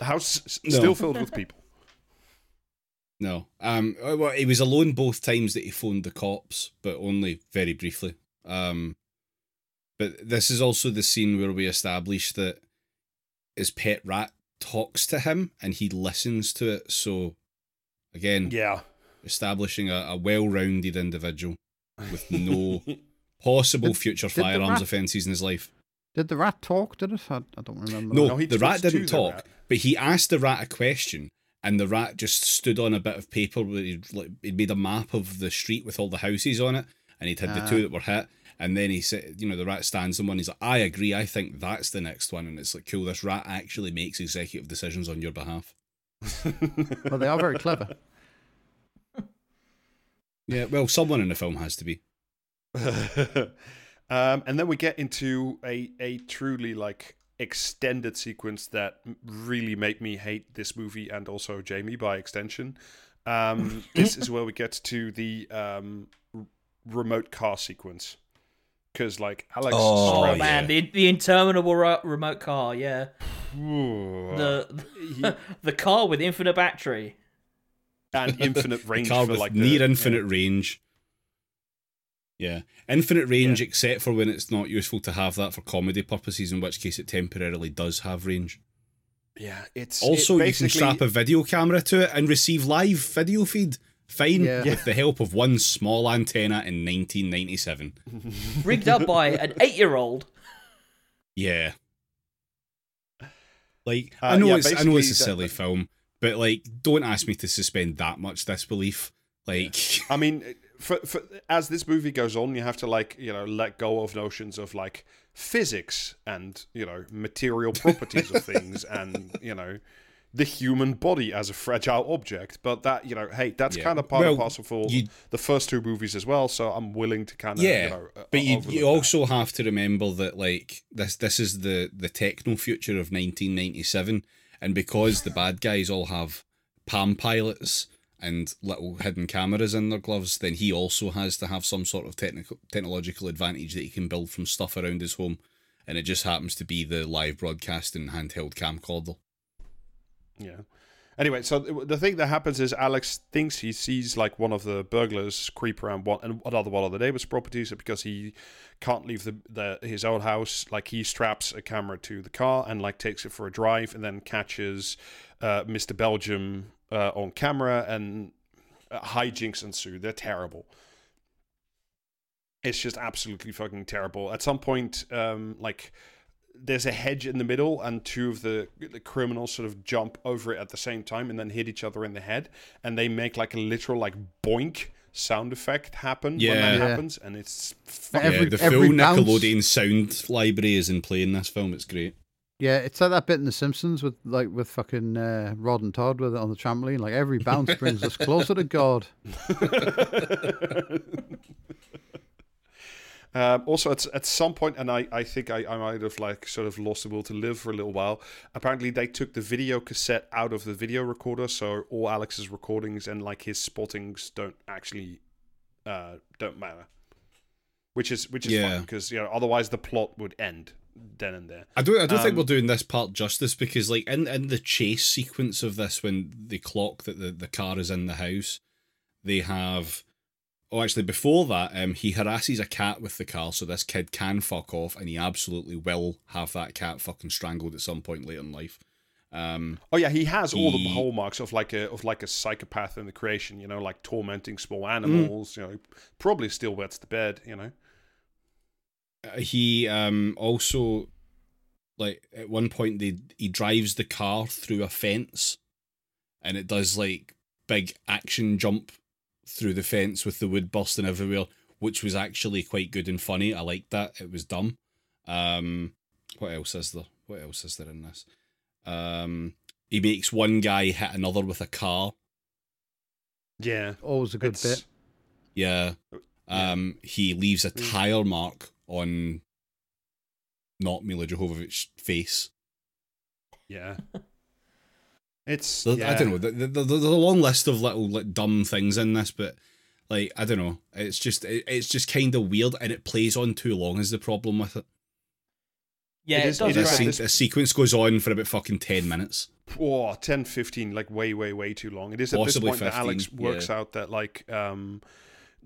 The house No. still filled with people. No. Um uh, well he was alone both times that he phoned the cops, but only very briefly. Um but this is also the scene where we establish that his pet rat talks to him and he listens to it. So again, Yeah. establishing a, a well-rounded individual with no possible future did the firearms rat- offences in his life. Did the rat talk? Did it? I, I don't remember. No, No, the rat didn't talk, rat. but he asked the rat a question, and the rat just stood on a bit of paper where he'd, like, he'd made a map of the street with all the houses on it, and he'd had the Ah. two that were hit. And then he said, you know, the rat stands on one. He's like, I agree. I think that's the next one. And it's like, cool. This rat actually makes executive decisions on your behalf. Well, they are very clever. Yeah, well, someone in the film has to be. um, and then we get into a a truly like extended sequence that really made me hate this movie and also Jamie by extension. Um, this is where we get to the um, r- remote car sequence because like Alex. Oh, Oh, straps- man, the the interminable ro- remote car, yeah. Ooh. The He- the car with infinite battery. and infinite The range car for with like the- near yeah. infinite range. Yeah, infinite range, Yeah. except for when it's not useful to have that for comedy purposes, in which case it temporarily does have range. Yeah, it's Also, it you can strap a video camera to it and receive live video feed. Fine, Yeah. with the help of one small antenna in 1997. Rigged up by an eight year old. Yeah. Like Uh, I know yeah, it's I know it's a silly that- film, but like don't ask me to suspend that much disbelief. Like I mean, for, for as this movie goes on, you have to like you know let go of notions of like physics and you know material properties of things and you know the human body as a fragile object. But that you know, hey, that's Yeah. kind of part Well, and parcel for you- the first two movies as well. So I'm willing to kind of yeah, you know, but you you that. also have to remember that like this this is the the techno future of 1997, and because the bad guys all have Palm pilots and little hidden cameras in their gloves, then he also has to have some sort of technical technological advantage that he can build from stuff around his home, and it just happens to be the live broadcasting handheld camcorder. Yeah. Anyway, so the thing that happens is Alex thinks he sees like one of the burglars creep around one and another one of the neighbors' properties because he can't leave the, the his own house. Like he straps a camera to the car and like takes it for a drive and then catches uh, Mr. Belgium uh, on camera and uh, hijinks ensue. They're terrible. It's just absolutely fucking terrible. At some point, um, like there's a hedge in the middle, and two of the the criminals sort of jump over it at the same time and then hit each other in the head, and they make like a literal like boink sound effect happen when that Yeah. happens, and it's But fucking every- yeah, the every full bounce- Nickelodeon sound library is in play in this film. It's great. Yeah, it's like that bit in The Simpsons with like with fucking uh, Rod and Todd with it on the trampoline. Like every bounce brings us closer to God. Um, also, at, at some point, and I, I think I, I might have like sort of lost the will to live for a little while. Apparently, they took the video cassette out of the video recorder, so all Alex's recordings and like his spottings don't actually uh, don't matter. Which is which is Yeah. fine because you know otherwise the plot would end then and there. I don't. I don't think Um, we're doing this part justice because, like, in in the chase sequence of this, when they clock that the, the car is in the house, they have. Oh, actually, before that, um, he harasses a cat with the car, so this kid can fuck off, and he absolutely will have that cat fucking strangled at some point later in life. Um, Oh yeah, he has all the hallmarks of like a of like a psychopath in the creation. You know, like tormenting small animals. You know, probably still wets the bed. You know. Uh, he um also like at one point they he drives the car through a fence and it does like big action jump through the fence with the wood bursting everywhere which was actually quite good and funny i liked that it was dumb um what else is there what else is there in this um he makes one guy hit another with a car Yeah. Always a good it's- bit. yeah Yeah. um he leaves a Mm. tire mark on not Milla Jovovich's face Yeah. It's So, yeah. I don't know. th- th- th- There's a long list of little like dumb things in this, but like I don't know. It's just it, it's just kind of weird, and it plays on too long. Is the problem with it? Yeah, It it, is- does. it The, right. se- the sequence goes on for about fucking ten minutes. Oh, 10, 15, like way, way, way too long. It is at Possibly this point that Alex works yeah. out that like um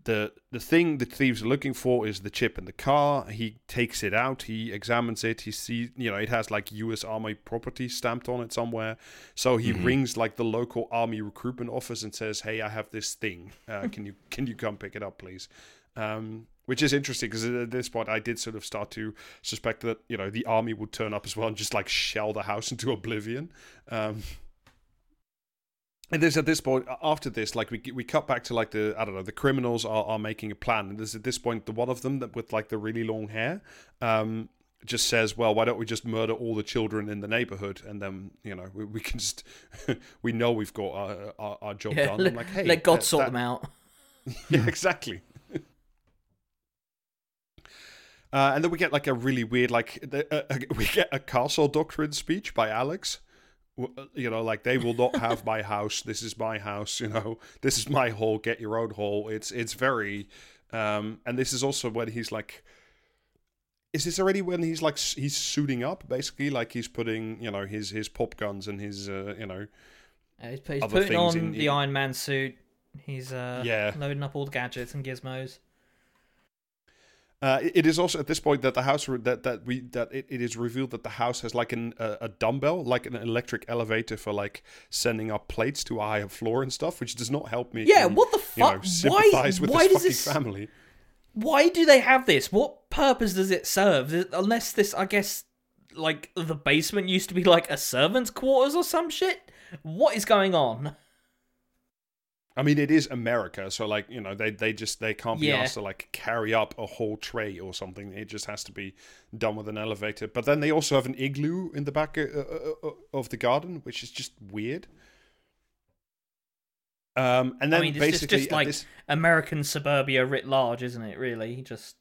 the the thing the thieves are looking for is the chip in the car. He takes it out, he examines it, he sees you know, it has like US Army property stamped on it somewhere. So he Mhm. rings like the local army recruitment office and says, Hey, I have this thing. Uh, can you can you come pick it up please? Um which is interesting because at this point I did sort of start to suspect that you know the army would turn up as well and just like shell the house into oblivion. Um, and there's at this point after this, like we we cut back to like the I don't know the criminals are, are making a plan, and there's at this point the one of them that with like the really long hair, um, just says, well, why don't we just murder all the children in the neighborhood, and then you know we, we can just we know we've got our our, our job Yeah, done. let, I'm like, hey, let God that- sort that- them out. yeah, exactly. Uh, and then we get like a really weird, like the, uh, uh, we get a castle doctrine speech by Alex. Uh, You know, like they will not have my house. This is my house. You know, this is my hall. Get your own hall. It's it's very, um, and this is also when he's like, is this already when he's like he's suiting up basically, like he's putting you know his his pop guns and his uh, you know Uh, he's, he's putting on in- the Iron Man suit. He's uh, Yeah. loading up all the gadgets and gizmos. Uh, it- is also at this point that the house re- that that we that it, it is revealed that the house has like an a, a dumbbell, like an electric elevator for like sending up plates to a higher floor and stuff, which does not help me. Yeah, what the you know, fuck? why? Why this does this? family. Why do they have this? What purpose does it serve? Unless this, I guess, like the basement used to be like a servant's quarters or some shit. What is going on? I mean, it is America, so like you know, they they just they can't be Yeah. asked to like carry up a whole tray or something. It just has to be done with an elevator. But then they also have an igloo in the back uh, uh, uh, of the garden, which is just weird. Um, and then I mean, it's just, basically just at like this- American suburbia writ large, isn't it? Really, just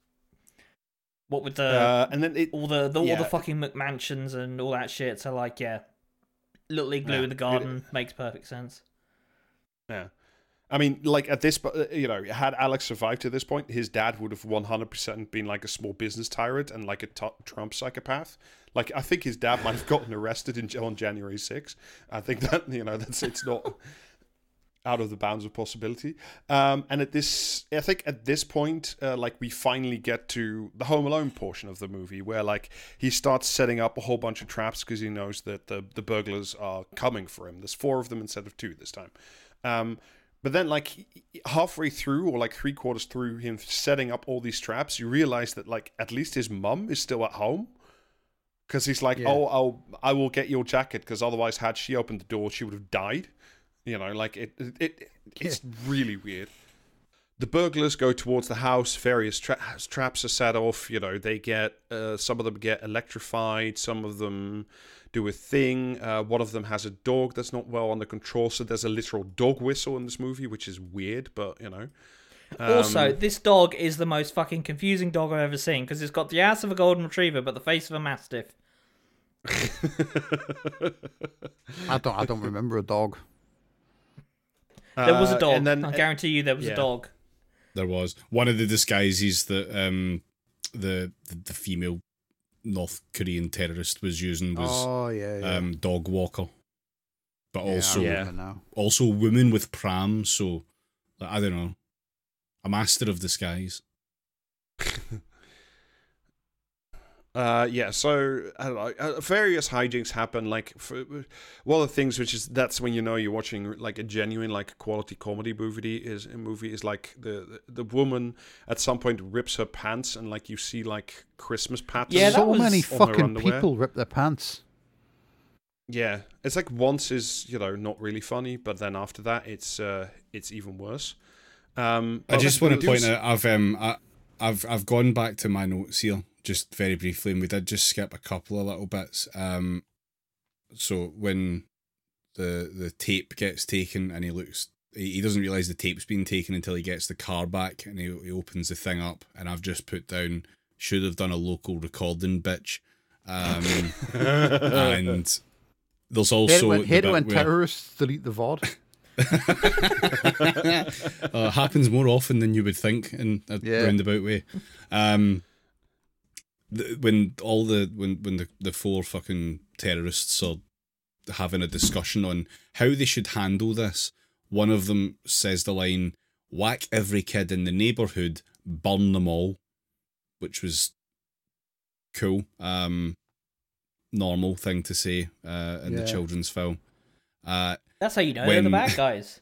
what with the uh, and then it all the, the all yeah. the fucking McMansions and all that shit. So like, yeah, little igloo Yeah, in the it- garden makes perfect sense. Yeah. I mean, like at this, uh, you know, had Alex survived to this point, his dad would have 100% been like a small business tyrant and like a t- Trump psychopath. Like, I think his dad might have gotten arrested in, on January 6th. I think that, you know, that's it's not out of the bounds of possibility. Um, and at this, I think at this point, uh, like we finally get to the Home Alone portion of the movie where like he starts setting up a whole bunch of traps because he knows that the, the burglars are coming for him. There's four of them instead of two this time. Um, but then, like halfway through, or like three quarters through him setting up all these traps, you realize that like at least his mum is still at home. because he's like, Yeah. "Oh, I'll I will get your jacket," because otherwise, had she opened the door, she would have died. You know, like it it, it it's really weird. The burglars go towards the house. Various tra- traps are set off. You know, they get uh, some of them get electrified. Some of them do a thing. Uh, one of them has a dog that's not well under control. So there's a literal dog whistle in this movie, which is weird, but you know. also, Um, this dog is the most fucking confusing dog I've ever seen because it's got the ass of a golden retriever but the face of a mastiff. I don't. I don't remember a dog. There was a uh, dog. and then I guarantee you there was yeah. a dog. There was one of the disguises that um the the, the female North Korean terrorist was using was oh yeah, yeah. um dog walker, but Yeah, also Yeah. also women with pram. So like, I don't know, a master of disguise. Uh, yeah, so I don't know, uh, various hijinks happen. Like for, one of the things which is that's when you know you're watching like a genuine like quality comedy movie is a movie is like the, the the woman at some point rips her pants and like you see like Christmas patterns. Yeah, that so many fucking people rip their pants. Yeah, it's like once is you know not really funny, but then after that it's uh it's even worse. Um, I just want to point out I've um I, I've I've gone back to my notes here just very briefly, and we did just skip a couple of little bits. Um, so when the the tape gets taken and he looks, he, he doesn't realize the tape's been taken until he gets the car back and he, he opens the thing up, and I've just put down should have done a local recording, bitch. Um, and there's also it when, the hate it bit when where- terrorists delete the VOD. uh, happens more often than you would think in a Yeah. roundabout way. Um, the, when all the when when the, the four fucking terrorists are having a discussion on how they should handle this, one of them says the line, "Whack every kid in the neighborhood, burn them all," which was cool. Um, normal thing to say uh, in the children's film. Uh, That's how you know they're the bad guys.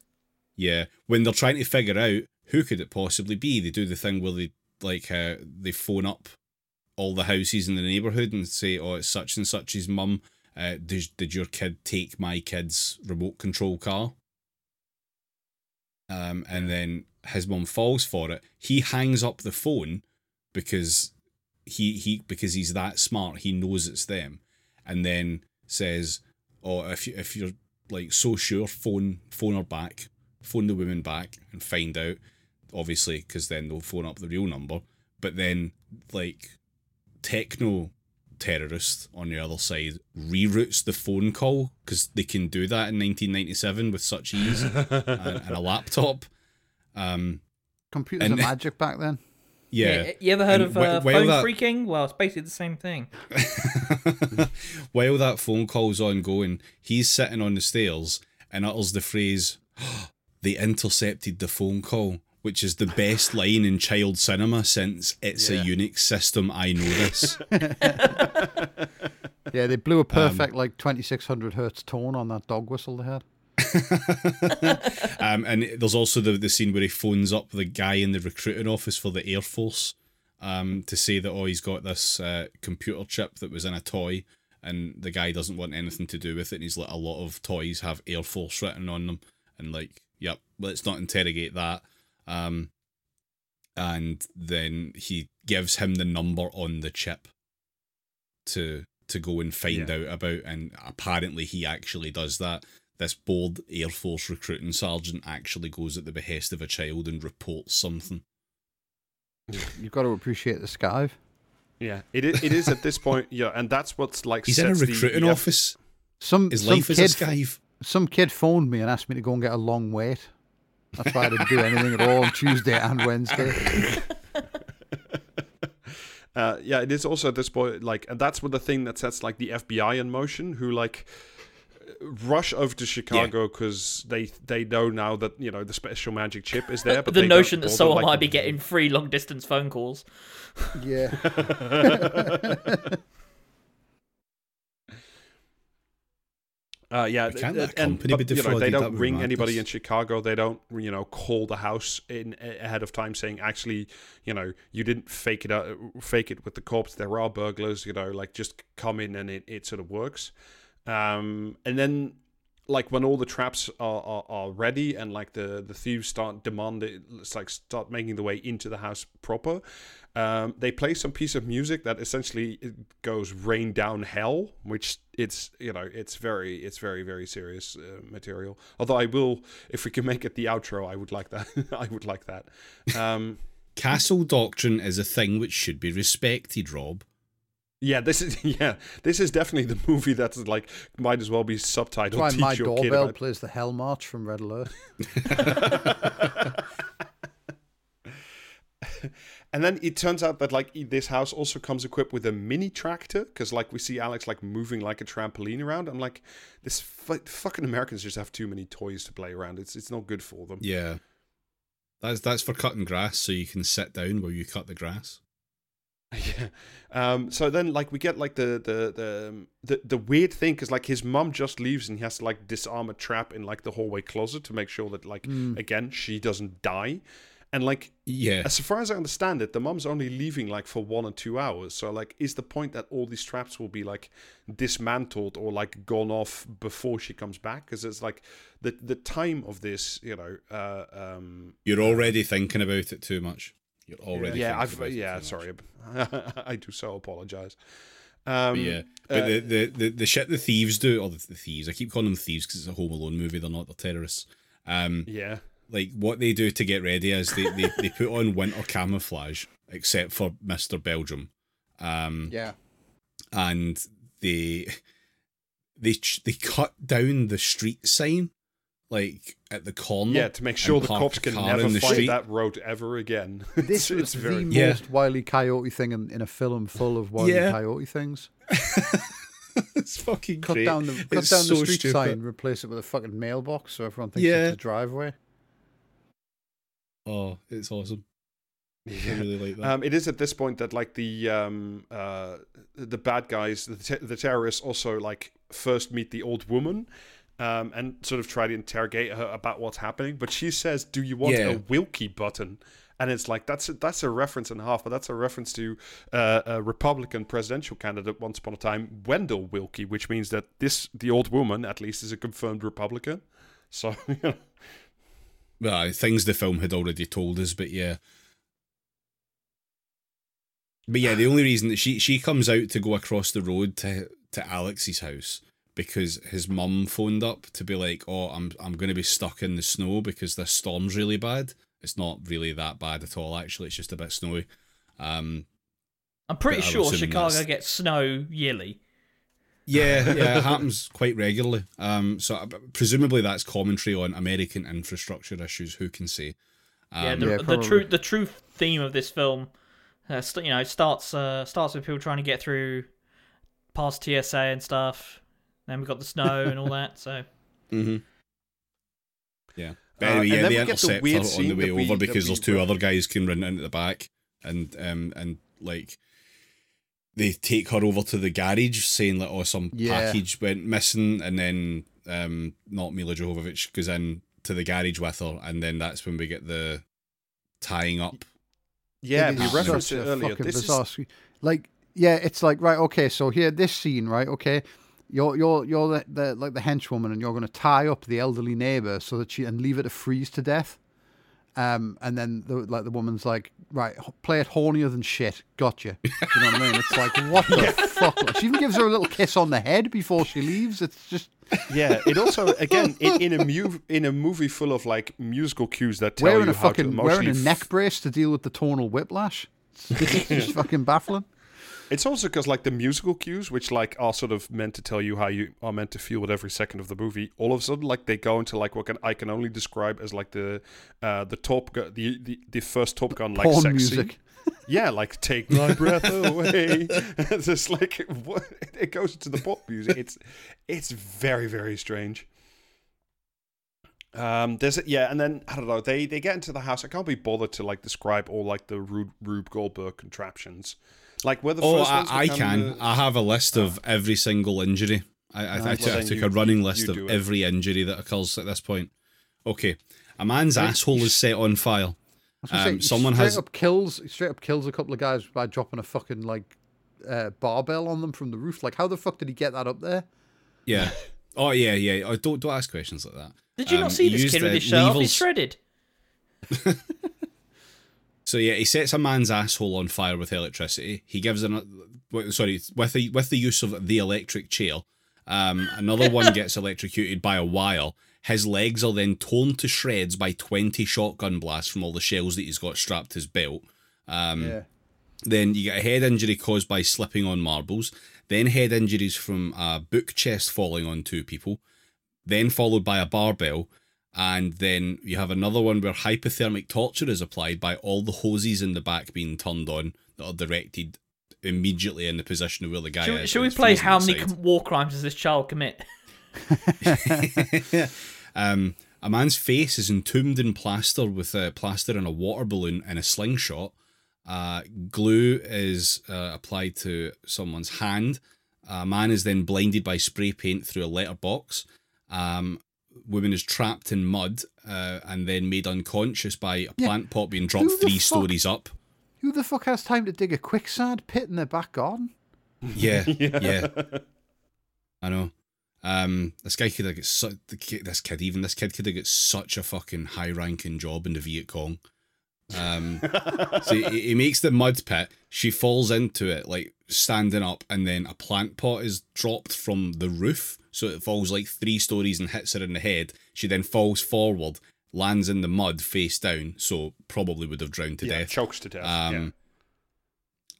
yeah, when they're trying to figure out who could it possibly be, they do the thing where they like uh, they phone up all the houses in the neighborhood and say, "Oh, it's such and such's mum. Uh, did did your kid take my kid's remote control car?" Um, and then his mum falls for it. He hangs up the phone because he he because he's that smart. He knows it's them, and then says, "Oh, if you if you're like so sure, phone phone her back, phone the woman back, and find out." Obviously, because then they'll phone up the real number. But then, like, techno terrorist on the other side reroutes the phone call because they can do that in 1997 with such ease and, and a laptop. Um, Computers And- are magic back then. yeah. You ever heard And of wh- uh, while phone that- freaking? Well, it's basically the same thing. While that phone call's ongoing, he's sitting on the stairs and utters the phrase, they intercepted the phone call, which is the best line in child cinema since It's Yeah. a Unix system, I know this. Yeah, they blew a perfect like 2600 hertz tone on that dog whistle they had. um, and there's also the, the scene where he phones up the guy in the recruiting office for the Air Force um, to say that, oh, he's got this uh, computer chip that was in a toy. And the guy doesn't want anything to do with it. And he's like, a lot of toys have Air Force written on them. And like, yep, let's not interrogate that. Um, and then he gives him the number on the chip to to go and find Yeah. out about. And apparently, he actually does that. This bold Air Force recruiting sergeant actually goes at the behest of a child and reports something. You've got to appreciate the skive. Yeah, it is, it is at this point. Yeah, and that's what's like. He's in a recruiting the- office. Some His some life is kid a skive. some kid phoned me and asked me to go and get a long wait. That's why I didn't do anything at all on Tuesday and Wednesday. Uh, yeah, it is also at this point like, and that's what the thing that sets like the FBI in motion, who like rush over to Chicago because they they know now that you know the special magic chip is there. But the notion that bother, someone like- might be getting free long distance phone calls. Yeah. Uh, yeah, a and company be but, you know, they don't ring anybody in Chicago. They don't, you know, call the house in ahead of time saying, actually, you know, you didn't fake it out, fake it with the corpse. There are burglars. You know, like just come in and it, it sort of works. Um, and then like when all the traps are, are, are ready and like the, the thieves start demanding it's like start making the way into the house proper um, they play some piece of music that essentially goes rain down hell which it's you know it's very it's very very serious uh, material although i will if we can make it the outro i would like that i would like that um, Castle doctrine is a thing which should be respected, Rob. yeah this is yeah this is definitely the movie that's like might as well be subtitled That's why my your kid doorbell about plays the Hell March from Red Alert. And then it turns out that like this house also comes equipped with a mini tractor because like we see Alex like moving like a trampoline around. I'm like, this fu- fucking Americans just have too many toys to play around. It's it's not good for them. Yeah. That's that's for cutting grass, so you can sit down while you cut the grass. yeah. Um. So then like we get like the the the um, the, the weird thing because like his mom just leaves and he has to like disarm a trap in like the hallway closet to make sure that like again she doesn't die. And like Yeah. As far as I understand it, the mom's only leaving like for one or two hours. So like, is the point that all these traps will be like dismantled or like gone off before she comes back? Because it's like the the time of this, you know. Uh, um, You're already thinking about it too much. You're already yeah, thinking I've about yeah. Sorry. I do so apologize. Um, But yeah, but uh, the, the, the, the shit the thieves do, or the, the thieves, I keep calling them thieves because it's a Home Alone movie. They're not. They're terrorists. Um, yeah, like what they do to get ready is they, they, they put on winter camouflage, except for Mister Belgium. Um, Yeah. and they they they cut down the street sign like at the corner. yeah, to make sure the cops can car never find street. that road ever again. This it's, was it's very the Yeah. most Wiley Coyote thing in, in a film full of wily Yeah. Coyote things. it's fucking Cut great. down the cut It's down the so street stupid. sign, replace it with a fucking mailbox, so everyone thinks Yeah. it's a driveway. Oh, it's awesome. I Yeah. really like that. Um, it is at this point that like the um, uh, the bad guys, the, te- the terrorists, also like first meet the old woman, um, and sort of try to interrogate her about what's happening. But she says, "Do you want Yeah. a Willkie button?" And it's like that's a, that's a reference and a half, but that's a reference to uh, a Republican presidential candidate once upon a time, Wendell Willkie, which means that this the old woman at least is a confirmed Republican. So you know, well, things the film had already told us, but yeah. But yeah, the only reason that she she comes out to go across the road to to Alex's house because his mum phoned up to be like, "Oh, I'm I'm going to be stuck in the snow because this storm's really bad." It's not really that bad at all. Actually, it's just a bit snowy. Um, I'm pretty sure Chicago that's- gets snow yearly. Yeah, yeah, it happens quite regularly. Um, so uh, presumably that's commentary on American infrastructure issues. Who can say? Um, yeah, the, Yeah, the true the true theme of this film, uh, st- you know, starts uh, starts with people trying to get through past TSA and stuff. Then we got the snow and all that. So Mm-hmm. Yeah. But Uh, anyway, and yeah, then they we get the weird her on the way that we- over because we there's two were- other guys can run into the back and um and like they take her over to the garage saying like oh some Yeah. package went missing and then um not Milla Jovovich goes in to the garage with her and then that's when we get the tying up. yeah, It we referenced it earlier. This is bizarre scene. Like, yeah, it's like right, okay, so here, this scene, right, okay, you're you're you're the, the like the henchwoman, and you're going to tie up the elderly neighbor so that she and leave her to freeze to death. Um, and then the, like the woman's like, right, play it hornier than shit. Gotcha. You know what I mean? It's like, what the fuck? Like, she even gives her a little kiss on the head before she leaves. It's just Yeah, it also again in, in a mu- in a movie full of like musical cues that tell wearing you a how to fucking emotionally. wearing a neck brace to deal with the tonal whiplash. It's just fucking baffling. It's also because like the musical cues, which like are sort of meant to tell you how you are meant to feel with every second of the movie, all of a sudden like they go into like what can I can only describe as like the uh the Top Gun, the, the the first Top Gun like Porn sex music. scene. Yeah, like take my breath away. it's just like what it goes into the pop music. It's it's very very strange. Um, there's a, yeah, and then I don't know. They they get into the house. I can't be bothered to like describe all like the Rube, Rube Goldberg contraptions. Like where the Oh, first I, ones were I kinda- can. I have a list of every single injury I, I, I, Nice. took, Well, I took you- a running list of it. every injury that occurs at this point. Okay, a man's Right. asshole is set on fire. I say, Um, someone straight has- up kills straight up kills a couple of guys by dropping a fucking like uh, barbell on them from the roof. Like, how the fuck did he get that up there? Yeah. Oh yeah, yeah. Oh, don't don't ask questions like that. Did you Um, not see he this kid with his shirt off? He's shredded. So yeah, he sets a man's asshole on fire with electricity. He gives an sorry with the with the use of the electric chair. Um, another one gets electrocuted by a wire. His legs are then torn to shreds by twenty shotgun blasts from all the shells that he's got strapped to his belt. Um, yeah. Then you get a head injury caused by slipping on marbles. Then head injuries from a book chest falling on two people. Then followed by a barbell. And then you have another one where hypothermic torture is applied by all the hoses in the back being turned on that are directed immediately in the position of where the guy Should, is. should we play how many com- war crimes does this child commit? um, a man's face is entombed in plaster with a plaster and a water balloon and a slingshot. Uh, glue is uh, applied to someone's hand. A man is then blinded by spray paint through a letterbox. Um, woman is trapped in mud uh, and then made unconscious by a Yeah. plant pot being dropped three fuck- stories up. Who the fuck has time to dig a quicksand pit in their back garden? Yeah, yeah. yeah. I know. Um, this guy could have got su- this kid, even this kid could have got such a fucking high ranking job in the Viet Cong. Um, so he, he makes the mud pit. She falls into it like standing up, and then a plant pot is dropped from the roof, so it falls like three stories and hits her in the head. She then falls forward, lands in the mud face down, so probably would have drowned to yeah, death. chokes to death. Um,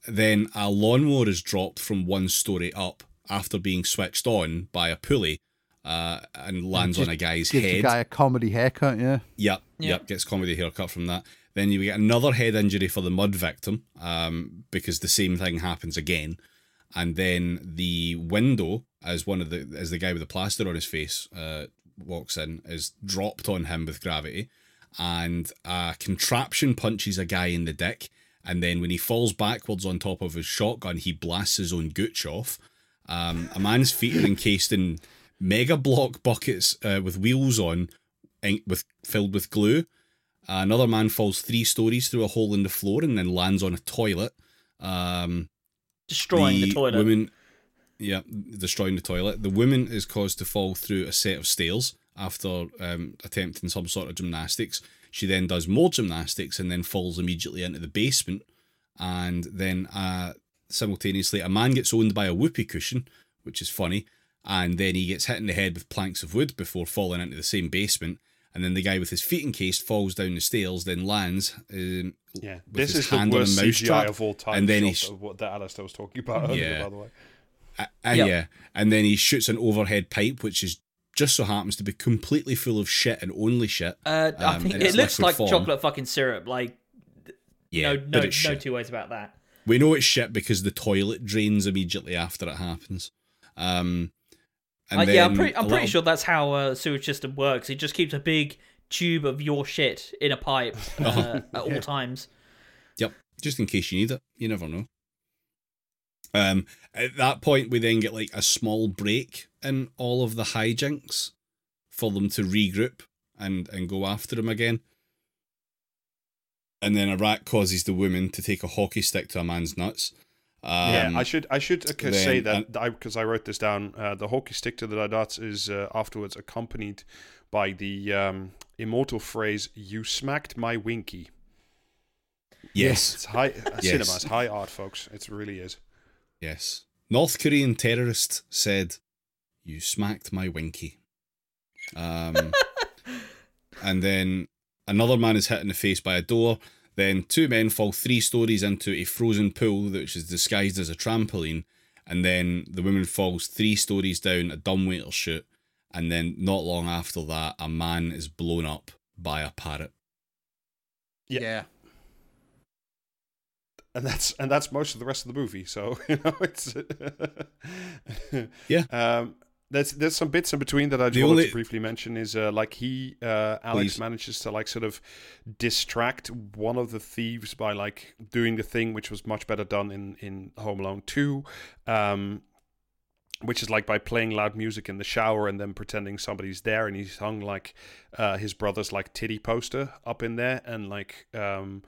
Then a lawnmower is dropped from one story up after being switched on by a pulley uh, and lands on a guy's Gives the head. guy a comedy haircut, yeah. Yep, Yeah. yep, gets comedy haircut from that. Then you get another head injury for the mud victim um, because the same thing happens again. And then the window, as one of the as the guy with the plaster on his face uh, walks in, is dropped on him with gravity, and a contraption punches a guy in the dick. And then when he falls backwards on top of his shotgun, he blasts his own gooch off. Um, a man's feet are encased in mega block buckets uh, with wheels on, in- with filled with glue. Another man falls three stories through a hole in the floor and then lands on a toilet. Um, Destroying the, toilet. Woman, yeah, destroying the toilet. The woman is caused to fall through a set of stairs after um, attempting some sort of gymnastics. She then does more gymnastics and then falls immediately into the basement. And then uh, simultaneously, a man gets owned by a whoopee cushion, which is funny. And then he gets hit in the head with planks of wood before falling into the same basement. And then the guy with his feet encased falls down the stairs, then lands. Um, yeah, with this his is the hand on a worst CGI mousetrap, of all time. and then he shot sh- what that Alasdair was talking about earlier, Yeah. by the way. Uh, uh, Yep. Yeah, and then he shoots an overhead pipe, which is just so happens to be completely full of shit and only shit. uh, I um, think it looks like form. chocolate fucking syrup. Like Yeah, no, no, but it's no two ways about that. We know it's shit because the toilet drains immediately after it happens. Um, and Uh, then yeah, I'm pretty, I'm pretty little- sure that's how a sewage system works. It just keeps a big tube of your shit in a pipe uh, at all times. Yep, just in case you need it. You never know. Um, at that point, we then get like a small break in all of the hijinks for them to regroup and and go after him again. And then a rat causes the woman to take a hockey stick to a man's nuts. Um, yeah, I should I should uh, then- say that because I wrote this down. Uh, the hockey stick to the nuts is uh, afterwards accompanied by the um, immortal phrase "You smacked my winky." yes, It's high uh, Yes. cinema. It's high art, folks. It really is. yes. North Korean terrorist said, "You smacked my winky." Um, and then another man is hit in the face by a door. Then two men fall three stories into a frozen pool, which is disguised as a trampoline. And then the woman falls three stories down a dumbwaiter chute. And then not long after that, a man is blown up by a parrot. Yeah. Yeah. and that's and that's most of the rest of the movie. So you know, it's Yeah. Um, there's there's some bits in between that I just The wanted only- to briefly mention. Is uh, like he uh, Alex Please. manages to like sort of distract one of the thieves by like doing the thing which was much better done in in Home Alone two. Um, which is like by playing loud music in the shower and then pretending somebody's there, and he's hung like uh, his brother's like titty poster up in there, and like um,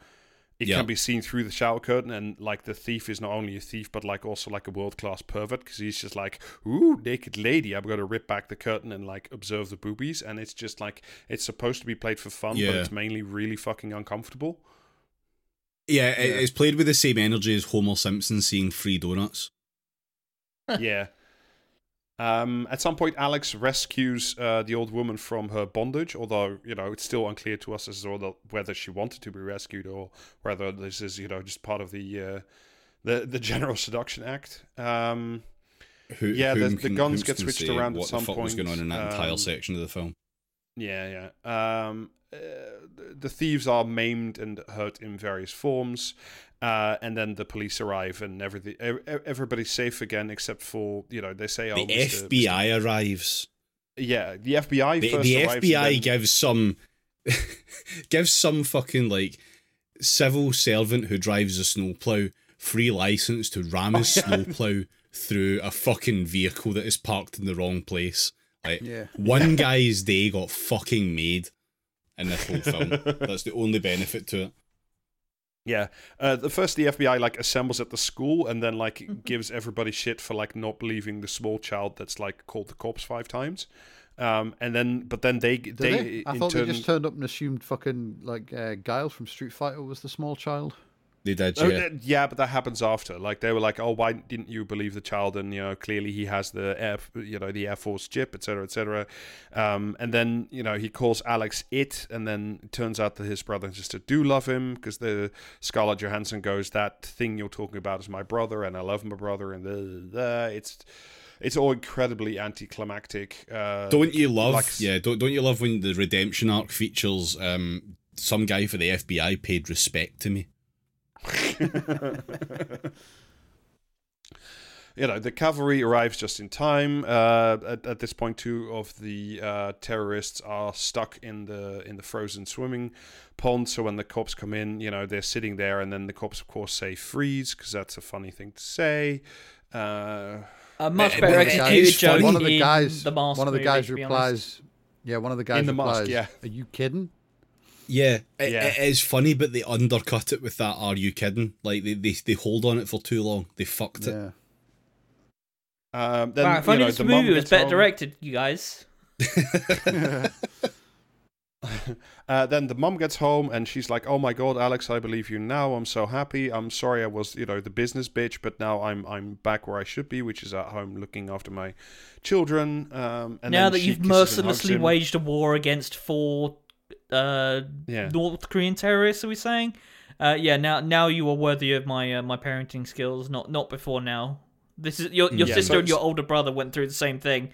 it Yeah. can be seen through the shower curtain, and like the thief is not only a thief but like also like a world class pervert because he's just like, ooh, naked lady, I'm gonna rip back the curtain and like observe the boobies, and it's just like it's supposed to be played for fun, but it's mainly really fucking uncomfortable. Yeah, Yeah. it's played with the same energy as Homer Simpson seeing free donuts. yeah. Um, at some point, Alex rescues uh, the old woman from her bondage, although you know it's still unclear to us as to whether- she wanted to be rescued or whether this is you know just part of the uh, the the general seduction act. Um, Who, Yeah, the- the guns whom get switched around at What some the fuck was going on in that point, entire um, section of the film? yeah, yeah. Um, uh, the- thieves are maimed and hurt in various forms. Uh, and then the police arrive and everything. ev- ev- Everybody's safe again, except for you know they say, "Oh, The Mr. FBI arrives. Yeah, the FBI The, the FBI then- gives some gives some fucking like civil servant who drives a snowplow free license to ram his snowplow through a fucking vehicle that is parked in the wrong place. Like Yeah. one guy's day got fucking made in this whole film. That's the only benefit to it. Yeah, uh, the first the FBI like assembles at the school and then like gives everybody shit for like not believing the small child that's like called the cops five times, um, and then but then they Did they, they? I in thought turn, they just turned up and assumed fucking like uh, Guile from Street Fighter was the small child. They did, Oh, yeah. uh, yeah, but that happens after. Like they were like, "Oh, why didn't you believe the child?" And you know, clearly he has the air, you know, the Air Force chip, etc., etc. Um, and then you know he calls Alex it, and then it turns out that his brother and sister do love him because the Scarlett Johansson goes, "That thing you're talking about is my brother, and I love my brother," and the it's it's all incredibly anticlimactic. Uh, Don't you love? like- yeah, don't don't you love when the redemption arc features um some guy for the FBI paid respect to me? you know, the cavalry arrives just in time. Uh, at, at this point, two of the uh, terrorists are stuck in the in the frozen swimming pond. So when the cops come in, you know, they're sitting there, and then the cops, of course, say freeze because that's a funny thing to say. Uh, A much better one of the executed guys- joke one of the guys, the mask one of the guys to replies, yeah, one of the guys In the replies, mask, yeah. "Are you kidding?" Yeah, it, Yeah. it is funny, but they undercut it with that. Are you kidding? Like they, they, they hold on it for too long. They fucked it. Yeah. um, then Wow, if you only know, this the movie was better home. directed, you guys. Uh, then the mom gets home and she's like, "Oh my god, Alex, I believe you now. I'm so happy. I'm sorry I was, you know, the business bitch, but now I'm I'm back where I should be, which is at home looking after my children." Um, and now then that you've kisses and hugs mercilessly waged a war against four uh, Yeah. North Korean terrorists, are we saying? Uh, yeah, now now you are worthy of my uh, my parenting skills. Not not before now. This is your your Yeah, sister and your older brother went through the same thing.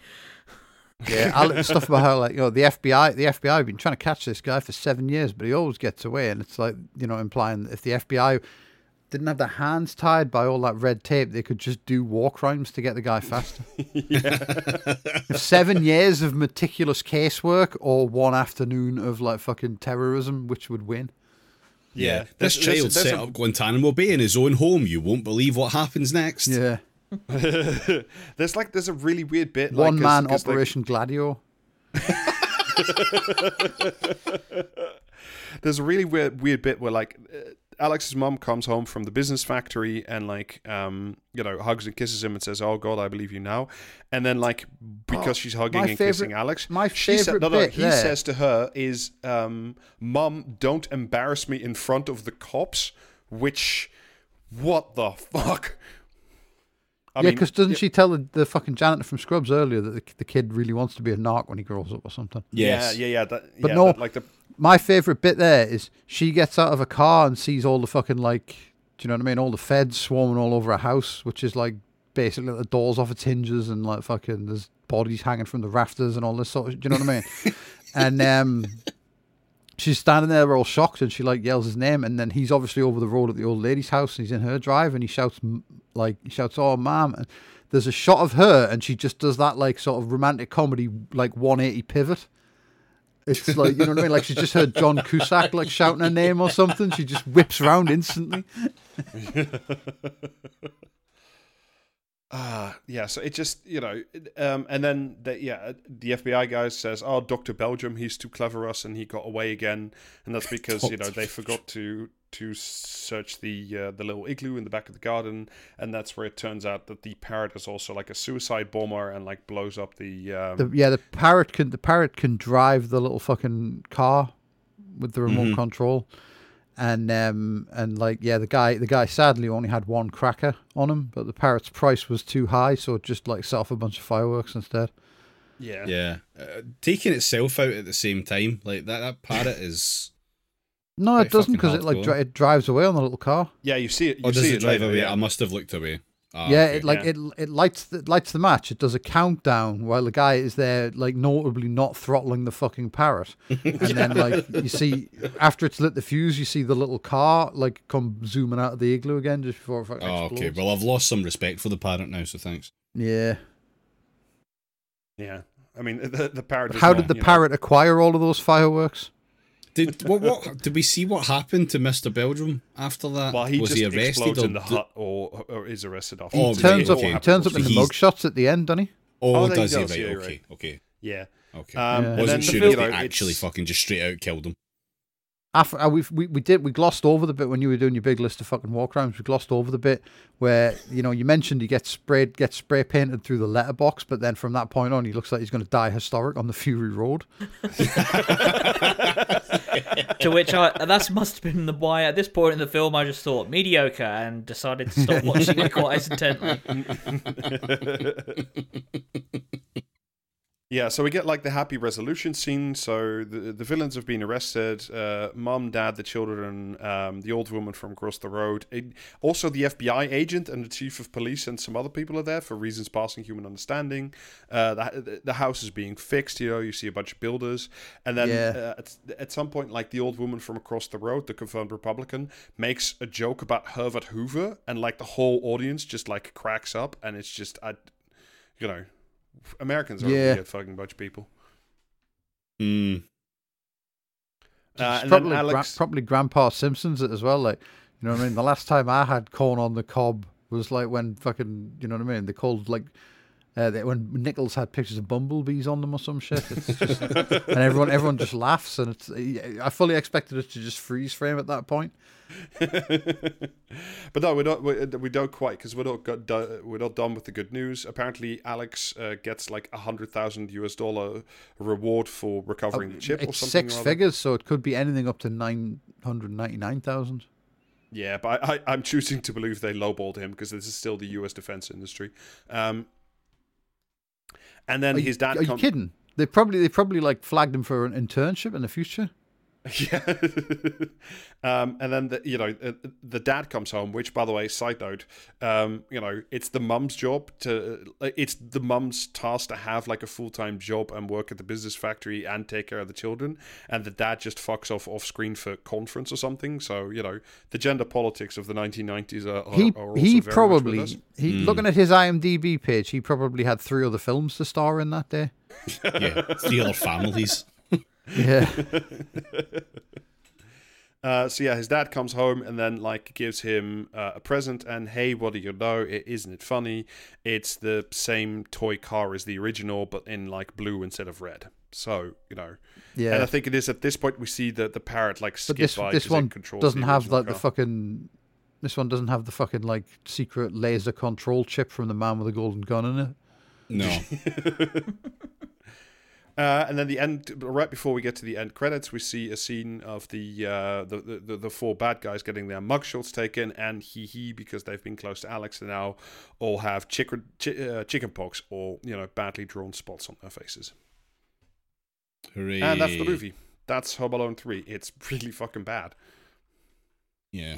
Yeah, I, look stuff about how like you know the FBI, the FBI have been trying to catch this guy for seven years, but he always gets away, and it's like you know implying that if the FBI didn't have their hands tied by all that red tape, they could just do war crimes to get the guy faster. seven years of meticulous casework or one afternoon of like fucking terrorism, which would win? Yeah, This There's- there's- child there's set a- up Guantanamo Bay in his own home. You won't believe what happens next. Yeah, there's like there's a really weird bit. like, one 'cause- man 'cause, like, Operation Gladio. there's a really weird weird bit where like uh, Alex's mom comes home from the business factory and like um you know hugs and kisses him and says oh god I believe you now and then like because Oh, she's hugging my and kissing Alex my she said, favourite no, no, bit he there. says to her is um mom don't embarrass me in front of the cops which what the fuck I yeah, because doesn't she tell the, the fucking janitor from Scrubs earlier that the, the kid really wants to be a narc when he grows up or something? Yes. yeah yeah yeah that, But yeah, no- that, like the My favorite bit there is she gets out of a car and sees all the fucking like, do you know what I mean? All the feds swarming all over a house, which is like basically the doors off its hinges and like fucking there's bodies hanging from the rafters and all this sort of. Do you know what I mean? and um, she's standing there all shocked and she like yells his name and then he's obviously over the road at the old lady's house and he's in her drive and he shouts like he shouts oh ma'am and there's a shot of her and she just does that like sort of romantic comedy like 180 pivot it's like you know what I mean? Like she just heard John Cusack like shouting her name or something. She just whips around instantly Uh, yeah, so it just, you know, um, and then, the, yeah, the FBI guy says, oh, Dr. Belgium, he's too clever us and he got away again. And that's because, you know, they forgot to to search the uh, the little igloo in the back of the garden. And that's where it turns out that the parrot is also like a suicide bomber and like blows up the. Um, The, yeah, the parrot can the parrot can drive the little fucking car with the remote Mhm. control, and um and like yeah, the guy the guy sadly only had one cracker on him, but the parrot's price was too high, so just like set off a bunch of fireworks instead. yeah. Yeah, uh, taking itself out at the same time, like that. That parrot is. No, it doesn't because it like dri- it drives away on the little car. Yeah, you see it. You Or does see it drive later, away? yeah. I must have looked away. Ah, yeah, okay. it like Yeah. it it lights the, it lights the match. It does a countdown while the guy is there, like notably not throttling the fucking parrot. And then like you see after it's lit the fuse, you see the little car like come zooming out of the igloo again just before it fucking Oh, explodes. okay. Well, I've lost some respect for the parrot now, so thanks. yeah. Yeah. I mean, the, the parrot. How not, did the you know- parrot acquire all of those fireworks? Did what? What did we see? What happened to Mister Belgium after that? Well, he was just he arrested or in the hut or, or is arrested after. Oh, He right, turns up. He turns up in the he's- mugshots at the end, doesn't he? Oh, Oh, there does he? does, Right. yeah, okay. right. Okay. Yeah. Okay. Um, Yeah. Wasn't sure the, if you they know, actually it's- fucking just straight out killed him. After, uh, we we we did we glossed over the bit when you were doing your big list of fucking war crimes. We glossed over the bit where you know you mentioned he gets sprayed gets spray painted through the letterbox, but then from that point on, he looks like he's going to die historic on the Fury Road. to which I that must have been the why at this point in the film I just thought mediocre and decided to stop watching it quite as intently. Yeah, so we get like the happy resolution scene. So the the villains have been arrested. Uh, Mom, dad, the children, um, the old woman from across the road. It, also, the FBI agent and the chief of police and some other people are there for reasons passing human understanding. Uh, the, the house is being fixed. You know, you see a bunch of builders, and then Yeah. uh, at, at some point, like the old woman from across the road, the confirmed Republican, makes a joke about Herbert Hoover, and like the whole audience just like cracks up, and it's just, I, you know. Americans are Yeah. a weird fucking bunch of people. Hmm. Uh, It's and probably, then gra- probably Grandpa Simpsons it as well. Like, you know what I mean? The last time I had corn on the cob was like when fucking, you know what I mean? They called like uh, they, when nickels had pictures of bumblebees on them or some shit. It's just, and everyone everyone just laughs, and it's. I fully expected it to just freeze frame at that point. but no, we don't. We, we don't quite because we're not got do, we're not done with the good news. Apparently, Alex uh, gets like a hundred thousand US dollar reward for recovering the chip or Oh, It's something. six figures, so it could be anything up to nine hundred ninety nine thousand. Yeah, but I, I'm choosing to believe they lowballed him because this is still the U.S. defense industry. Um, and then Are, his you, dad. are you kidding? They probably they probably like flagged him for an internship in the future. Yeah. um, and then the, you know uh, the dad comes home, which by the way, side note, um, you know it's the mum's job to uh, it's the mum's task to have like a full time job and work at the business factory and take care of the children, and the dad just fucks off off screen for conference or something. So you know the gender politics of the 1990s are, are, he are also he very much with us. probably he Hmm. looking at his IMDb page, he probably had three other films to star in that day. Yeah. Three other families. Yeah, Uh, so yeah, his dad comes home and then like gives him uh, a present and hey, what do you know? It isn't it funny? It's the same toy car as the original, but in like blue instead of red. So you know, yeah. and I think it is at this point we see the the parrot like skip But this by this 'cause it one controls doesn't the have original like the fucking. This one doesn't have the fucking like secret laser control chip from the man with the golden gun in it. No. Uh, and then the end, right before we get to the end credits, we see a scene of the uh, the, the- the the four bad guys getting their mugshots taken, and he he because they've been close to Alex, they now all have chicken chi- uh, chicken pox or you know badly drawn spots on their faces. Hooray. And that's the movie. That's Home Alone three. It's really fucking bad. Yeah.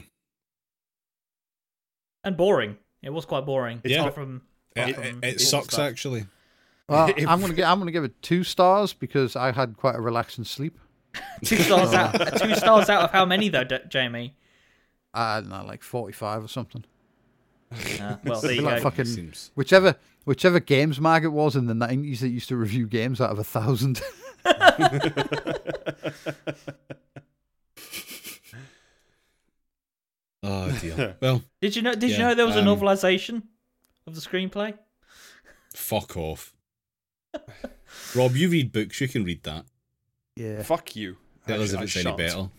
And boring. It was quite boring. It's- apart from, apart It, from it, it sucks stuff. actually. Well, If- I'm gonna get I'm gonna give it two stars because I had quite a relaxing sleep. Two stars out. Two stars out of how many though, D- Jamie? I don't know, like 45 or something. Uh, well, there you Like go. fucking- Seems. Whichever whichever games mag it was in the 90s that used to review games out of a thousand. Oh dear. Well, Did you know? Did you know there was a um, novelization of the screenplay. Fuck off. Rob, you read books. You can read that. Yeah. Fuck you. Tell us if it's any better.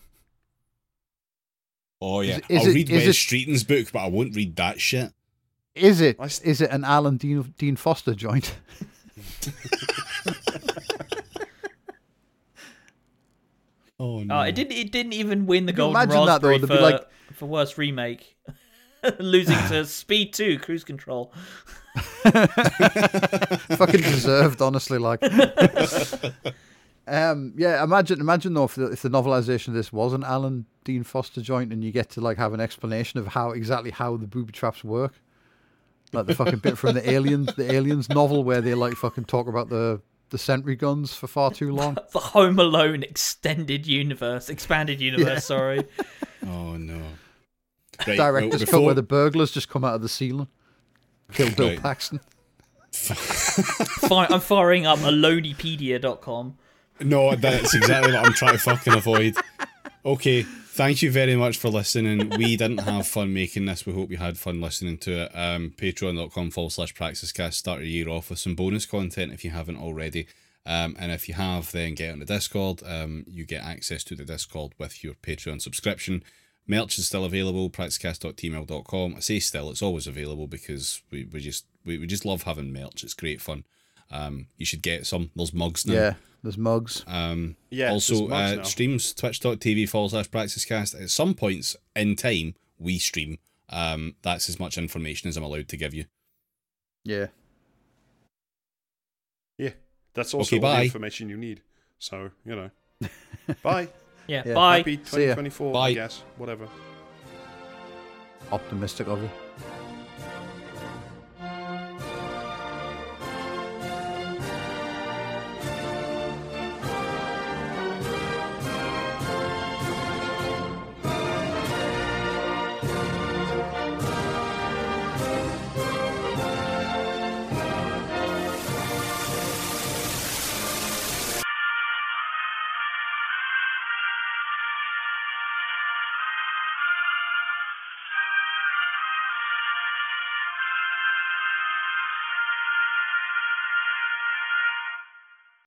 Oh yeah, it- is I'll it- read is Wes it- Streeton's book, but I won't read that shit. Is it? I s- it an Alan Dean, Dean Foster joint? Oh, oh no! Oh, it didn't. It didn't even win the Could you Golden imagine that, though? Raspberry for be like- for worst remake, losing to Speed Two: Cruise Control. Fucking deserved, honestly. Like, um, yeah. Imagine, imagine though, if the, if the novelization of this was an Alan Dean Foster joint, and you get to like have an explanation of how exactly how the booby traps work, like the fucking bit from the aliens, the aliens novel where they like fucking talk about the the sentry guns for far too long. The Home Alone extended universe, expanded universe. Sorry. Oh no! Right, Director's well, cut where the burglars just come out of the ceiling, kill Bill Right. Paxton. Fi- I'm firing up alonipedia.com. No, that's exactly what I'm trying to fucking avoid. Okay, thank you very much for listening. We didn't have fun making this. We hope you had fun listening to it. Um, Patreon.com forward slash praxiscast. Start your year off with some bonus content if you haven't already. Um, and if you have, then get on the Discord. Um, you get access to the Discord with your Patreon subscription. Merch is still available, praxiscast.tmail.com. I say still, it's always available because we, we just we, we just love having merch. It's great fun. Um, you should get some. There's mugs now. Yeah, there's mugs. Um, Yeah, also, there's mugs uh, now. streams twitch.tv forward slash praxiscast. At some points in time, we stream. Um, that's as much information as I'm allowed to give you. Yeah. Yeah, that's also Okay, all the information you need. So you know, bye. Yeah. Yeah. Bye. Happy See ya. 2024. Bye. I guess. Whatever. Optimistic of you.